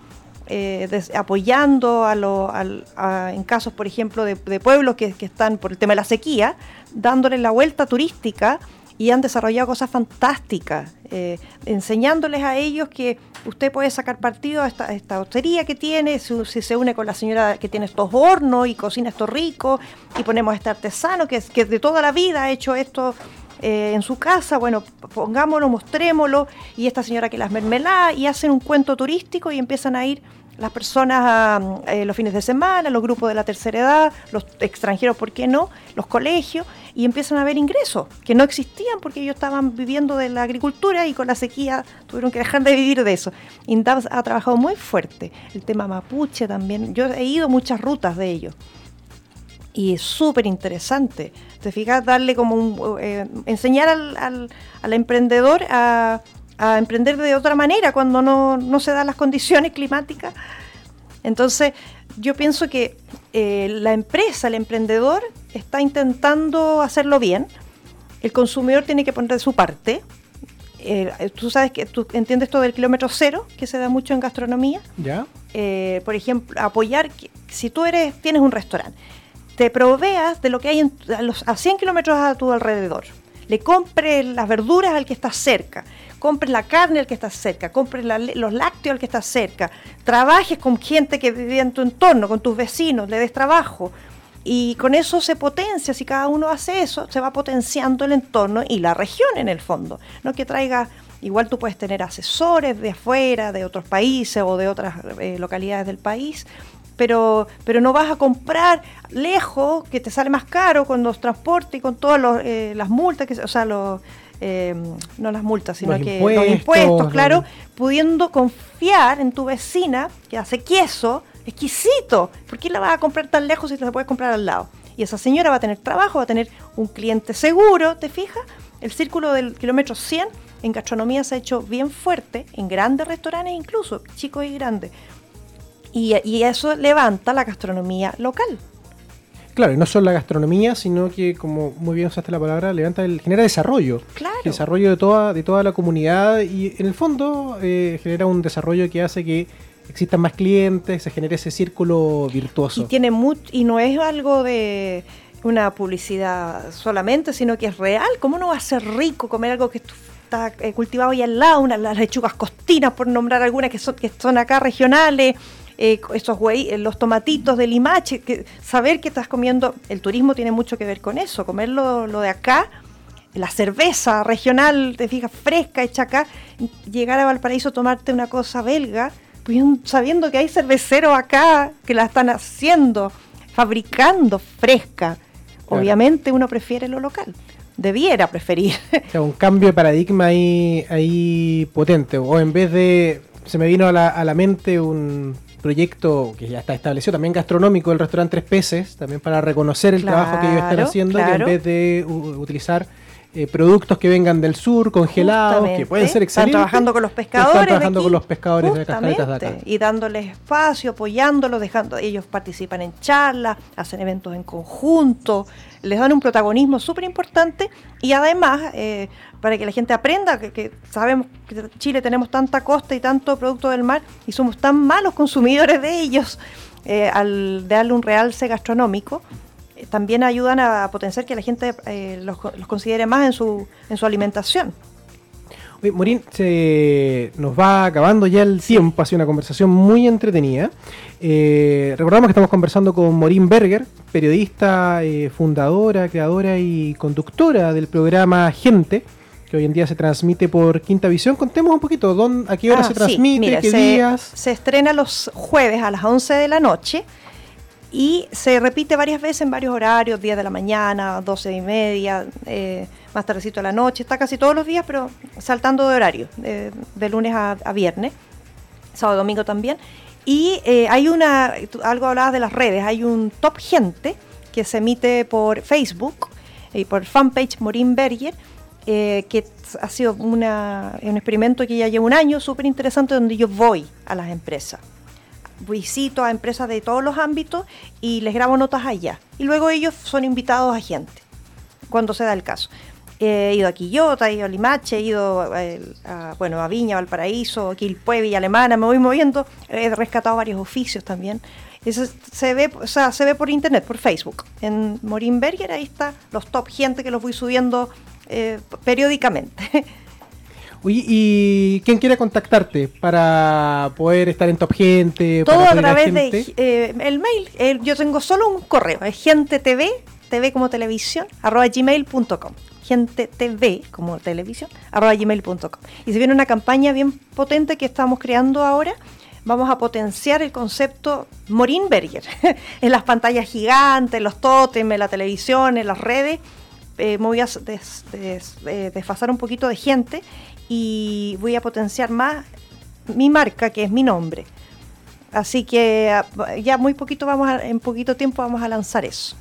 [SPEAKER 3] apoyando a, en casos, por ejemplo, de, pueblos que, están por el tema de la sequía, dándole la vuelta turística y han desarrollado cosas fantásticas, eh, enseñándoles a ellos que usted puede sacar partido a esta, esta hostería que tiene, si, se une con la señora que tiene estos hornos y cocina esto rico, y ponemos a este artesano que, que de toda la vida ha hecho esto eh, en su casa, bueno, pongámoslo, mostrémoslo, y esta señora que las mermelada, y hacen un cuento turístico y empiezan a ir las personas eh, los fines de semana, los grupos de la tercera edad, los extranjeros, ¿por qué no? Los colegios, y empiezan a haber ingresos que no existían porque ellos estaban viviendo de la agricultura y con la sequía tuvieron que dejar de vivir de eso. INDAP ha trabajado muy fuerte, el tema mapuche también, yo he ido muchas rutas de ellos. Y es súper interesante. Te fijas, darle como un. Eh, enseñar al, al emprendedor a, a emprender de otra manera cuando no, se dan las condiciones climáticas. Entonces, yo pienso que eh, la empresa, el emprendedor, está intentando hacerlo bien. El consumidor tiene que poner de su parte. Eh, tú sabes que tú entiendes esto del kilómetro cero, que se da mucho en gastronomía.
[SPEAKER 2] Ya.
[SPEAKER 3] Por ejemplo, apoyar, si tú eres, tienes un restaurante, te proveas de lo que hay a, los, a 100 kilómetros a tu alrededor. Le compres las verduras al que está cerca compres la carne al que está cerca, compres los lácteos al que está cerca, trabajes con gente que vive en tu entorno, con tus vecinos, le des trabajo. Y con eso se potencia, si cada uno hace eso, se va potenciando el entorno y la región en el fondo. No que traiga, igual tú puedes tener asesores de afuera, de otros países o de otras eh, localidades del país, pero, pero no vas a comprar lejos, que te sale más caro con los transportes y con todas eh, las multas, que, o sea, los, Em, no las multas, sino que los impuestos, claro, pudiendo confiar en tu vecina que hace queso exquisito. ¿Por qué la vas a comprar tan lejos si te la puedes comprar al lado? Y esa señora va a tener trabajo, va a tener un cliente seguro, ¿te fijas? El círculo del kilómetro 100 en gastronomía se ha hecho bien fuerte, en grandes restaurantes incluso, chicos y grandes. Y eso levanta la gastronomía local.
[SPEAKER 2] Claro, y no solo la gastronomía, sino que, como muy bien usaste la palabra, levanta el, genera desarrollo.
[SPEAKER 3] Claro.
[SPEAKER 2] Desarrollo de toda, de toda la comunidad y en el fondo eh, genera un desarrollo que hace que existan más clientes, se genere ese círculo virtuoso.
[SPEAKER 3] Y tiene y no es algo de una publicidad solamente, sino que es real. ¿Cómo no va a ser rico comer algo que está eh, cultivado ahí al lado, unas las lechugas costinas, por nombrar algunas que son, que son acá regionales? Eh, esos eh, los tomatitos de limache, que, saber que estás comiendo, el turismo tiene mucho que ver con eso, comer lo, de acá, la cerveza regional, te fijas, fresca, hecha acá, llegar a Valparaíso, tomarte una cosa belga, sabiendo que hay cerveceros acá que la están haciendo, fabricando fresca. Obviamente uno prefiere lo local debiera preferir.
[SPEAKER 2] O sea, un cambio de paradigma ahí, ahí potente. O en vez de. Se me vino a la, a la mente un, proyecto que ya está establecido, también gastronómico, el restaurante Tres Peces, también para reconocer el trabajo que ellos están haciendo y en vez de utilizar eh, productos que vengan del sur, congelados, que pueden ser excelentes.
[SPEAKER 3] Están trabajando con los pescadores. Están
[SPEAKER 2] trabajando con los pescadores de Cascadetas de acá.
[SPEAKER 3] Y dándoles espacio, apoyándolos, dejando, ellos participan en charlas, hacen eventos en conjunto, les dan un protagonismo súper importante y además, eh, para que la gente aprenda, que, sabemos que en Chile tenemos tanta costa y tanto producto del mar y somos tan malos consumidores de ellos, eh, al darle un realce gastronómico, también ayudan a potenciar que la gente los, los, considere más en su, en su alimentación.
[SPEAKER 2] Morín, se nos va acabando ya el tiempo, ha sido una conversación muy entretenida. Eh, recordamos que estamos conversando con Morín Berger, periodista, eh, fundadora, creadora y conductora del programa Gente, que hoy en día se transmite por Quinta Visión. Contemos un poquito dónde, a qué hora ah, se transmite, qué días.
[SPEAKER 3] Se estrena los jueves a las 11 de la noche y se repite varias veces en varios horarios, 10 de la mañana, 12 y media, eh, más tardecito de la noche, está casi todos los días, pero saltando de horario, de, lunes a, viernes, sábado y domingo también. Y eh, hay una, algo hablabas de las redes, hay un top gente que se emite por Facebook y por fanpage Morin Berger, eh, que ha sido una, un experimento que ya lleva un año, súper interesante, donde yo voy a las empresas visito a empresas de todos los ámbitos y les grabo notas allá. Y luego ellos son invitados a gente, cuando se da el caso. He ido a Quillota, he ido a Limache, he ido eh, a, bueno, a Viña, Valparaíso, Quilpue, Villa Alemana, me voy moviendo. He rescatado varios oficios también. Eso se ve, o sea, se ve por internet, por Facebook. En Morinberger ahí está los top gente que los voy subiendo eh, periódicamente.
[SPEAKER 2] ¿y quién quiere contactarte para poder estar en Top Gente?
[SPEAKER 3] Todo a través de eh, el mail. yo tengo solo un correo, es gente tv, tv como televisión, arroba gmail.com. Gente TV como televisión, arroba gmail.com. Y se viene una campaña bien potente que estamos creando ahora vamos a potenciar el concepto Morinberger en las pantallas gigantes, los tótems, en la televisión, en las redes. Eh, me voy a eh, desfasar un poquito de gente y voy a potenciar más mi marca, que es mi nombre. Así que ah, ya muy poquito vamos en poquito tiempo vamos a lanzar eso.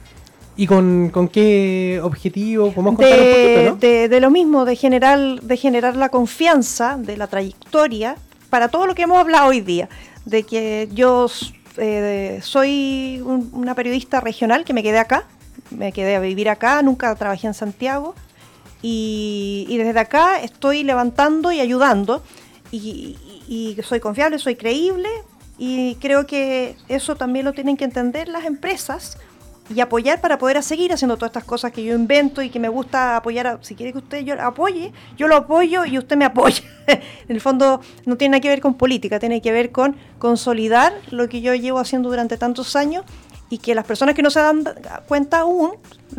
[SPEAKER 2] ¿Y con, qué objetivo?
[SPEAKER 3] ¿Podemos contar de, un poquito, de, lo mismo, de generar, de generar la confianza de la trayectoria para todo lo que hemos hablado hoy día. De que yo eh, soy una periodista regional que me quedé acá, me quedé a vivir acá, nunca trabajé en Santiago y, desde acá estoy levantando y ayudando y, soy confiable, soy creíble y creo que eso también lo tienen que entender las empresas y apoyar para poder seguir haciendo todas estas cosas que yo invento y que me gusta apoyar. si quiere que usted yo apoye, yo lo apoyo y usted me apoya. en el fondo no tiene nada que ver con política, tiene que ver con consolidar lo que yo llevo haciendo durante tantos años y que las personas que no se dan cuenta aún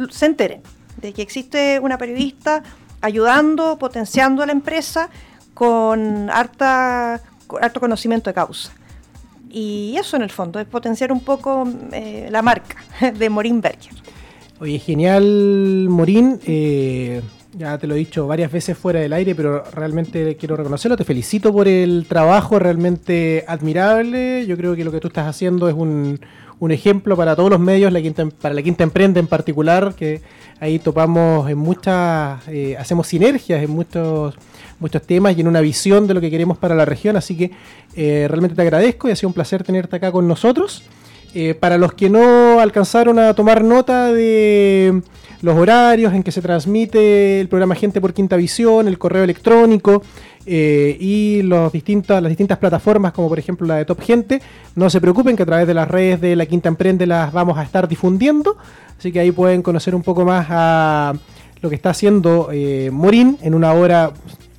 [SPEAKER 3] se enteren de que existe una periodista ayudando, potenciando a la empresa con harta, harto conocimiento de causa. Y eso en el fondo, es potenciar un poco eh, la marca de Morín Berger.
[SPEAKER 2] Oye, genial Morín. Eh, ya te lo he dicho varias veces fuera del aire, pero realmente quiero reconocerlo. Te felicito por el trabajo realmente admirable. Yo creo que lo que tú estás haciendo es un, un ejemplo para todos los medios, la quinta, para la Quinta Emprende en particular, que ahí topamos en muchas, eh, hacemos sinergias en muchos, muchos temas y en una visión de lo que queremos para la región, así que eh, realmente te agradezco y ha sido un placer tenerte acá con nosotros. Eh, para los que no alcanzaron a tomar nota de los horarios en que se transmite el programa Gente por Quinta Visión, el correo electrónico, eh, y los distintos, las distintas plataformas, como por ejemplo la de Top Gente. No se preocupen que a través de las redes de la Quinta Emprende las vamos a estar difundiendo, así que ahí pueden conocer un poco más a lo que está haciendo eh, Morín. En una hora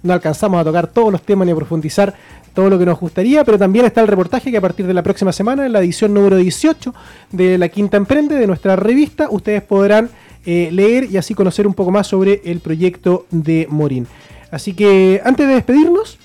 [SPEAKER 2] no alcanzamos a tocar todos los temas ni a profundizar todo lo que nos gustaría, pero también está el reportaje que a partir de la próxima semana, en la edición número 18 de la Quinta Emprende, de nuestra revista, ustedes podrán eh, leer y así conocer un poco más sobre el proyecto de Morín. Así que antes de despedirnos,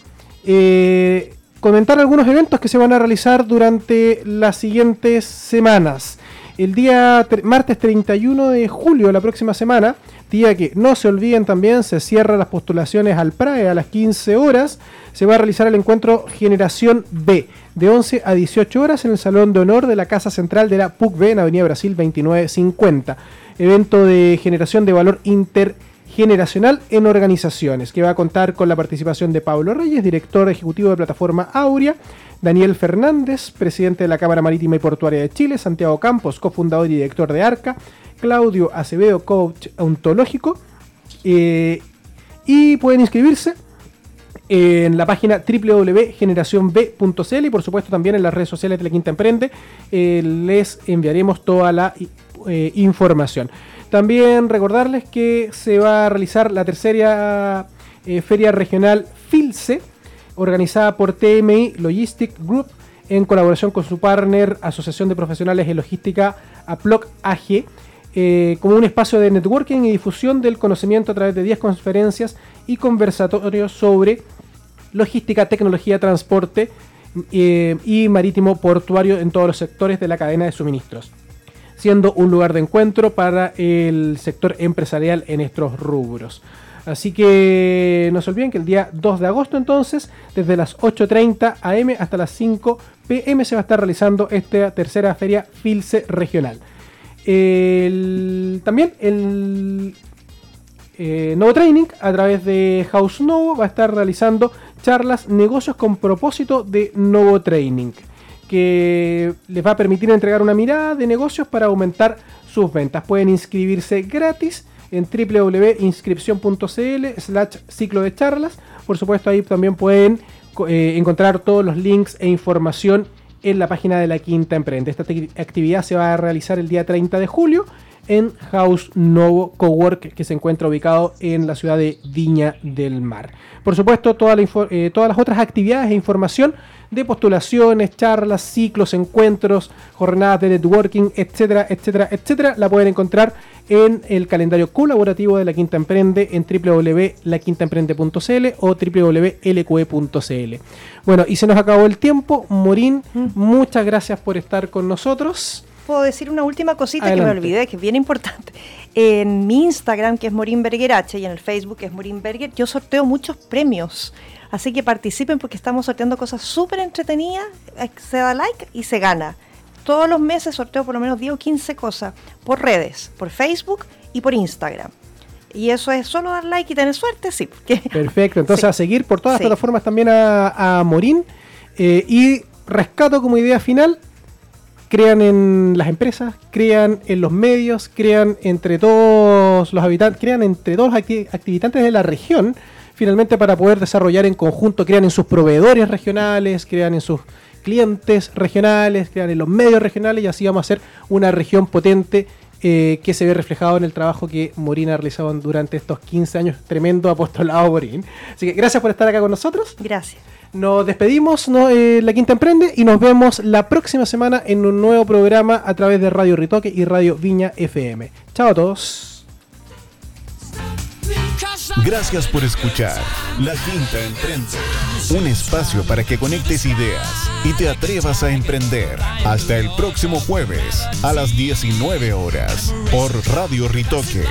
[SPEAKER 2] eh, comentar algunos eventos que se van a realizar durante las siguientes semanas. El día martes 31 de julio, la próxima semana, día que no se olviden también, se cierran las postulaciones al PRAE a las 15 horas. Se va a realizar el encuentro Generación B de 11 a 18 horas en el Salón de Honor de la Casa Central de la PUC-B en Avenida Brasil 2950. Evento de generación de valor inter generacional en organizaciones, que va a contar con la participación de Pablo Reyes, director ejecutivo de plataforma Aurea, Daniel Fernández, presidente de la Cámara Marítima y Portuaria de Chile, Santiago Campos, cofundador y director de ARCA, Claudio Acevedo, coach ontológico, eh, y pueden inscribirse en la página www.generacionb.cl y por supuesto también en las redes sociales de la Quinta Emprende eh, les enviaremos toda la eh, información. También recordarles que se va a realizar la tercera eh, feria regional FILCE, organizada por TMI Logistic Group en colaboración con su partner Asociación de Profesionales en Logística APLOC AG. eh, como un espacio de networking y difusión del conocimiento a través de 10 conferencias y conversatorios sobre logística, tecnología, transporte eh, y marítimo portuario en todos los sectores de la cadena de suministros, siendo un lugar de encuentro para el sector empresarial en estos rubros. Así que no se olviden que el día 2 de agosto entonces, desde las 8.30 am hasta las 5 pm se va a estar realizando esta tercera feria Filce regional. también el eh, Novo Training a través de House Novo va a estar realizando charlas negocios con propósito de Novo Training que les va a permitir entregar una mirada de negocios para aumentar sus ventas. Pueden inscribirse gratis en www.inscripción.cl slash ciclo de charlas. Por supuesto ahí también pueden eh, encontrar todos los links e información en la página de la Quinta Emprende. Esta actividad se va a realizar el día 30 de julio en House Novo Cowork que se encuentra ubicado en la ciudad de Viña del Mar. Por supuesto, eh, todas las otras actividades e información de postulaciones, charlas, ciclos, encuentros, jornadas de networking, etcétera, etcétera, etcétera, la pueden encontrar en el calendario colaborativo de La Quinta Emprende en www.laquintaemprende.cl o www.lqe.cl. Bueno, y se nos acabó el tiempo. Morín, mm. muchas gracias por estar con nosotros.
[SPEAKER 3] Puedo decir una última cosita que me olvidé, que es bien importante. En mi Instagram, que es Morinberger H, y en el Facebook, que es Morinberger, yo sorteo muchos premios. Así que participen porque estamos sorteando cosas súper entretenidas. Eh, se da like y se gana. Todos los meses sorteo por lo menos 10 o 15 cosas por redes, por Facebook y por Instagram. Y eso es solo dar like y tener suerte, sí.
[SPEAKER 2] Perfecto, entonces a seguir por todas las plataformas también a, Morín. Eh, y rescato como idea final, crean en las empresas, crean en los medios, crean entre todos los habitantes, crean entre todos los activitantes de la región, finalmente para poder desarrollar en conjunto, crean en sus proveedores regionales, crean en sus clientes regionales, crean en los medios regionales y así vamos a hacer una región potente eh, que se ve reflejado en el trabajo que Morín ha realizado durante estos 15 años. Tremendo apostolado, Morín. Así que gracias por estar acá con nosotros.
[SPEAKER 3] Gracias.
[SPEAKER 2] Nos despedimos, eh, La Quinta Emprende, y nos vemos la próxima semana en un nuevo programa a través de Radio Ritoque y Radio Viña FM. Chao a todos.
[SPEAKER 1] Gracias por escuchar La Quinta Emprende, un espacio para que conectes ideas y te atrevas a emprender. Hasta el próximo jueves a las 19 horas por Radio Ritoque.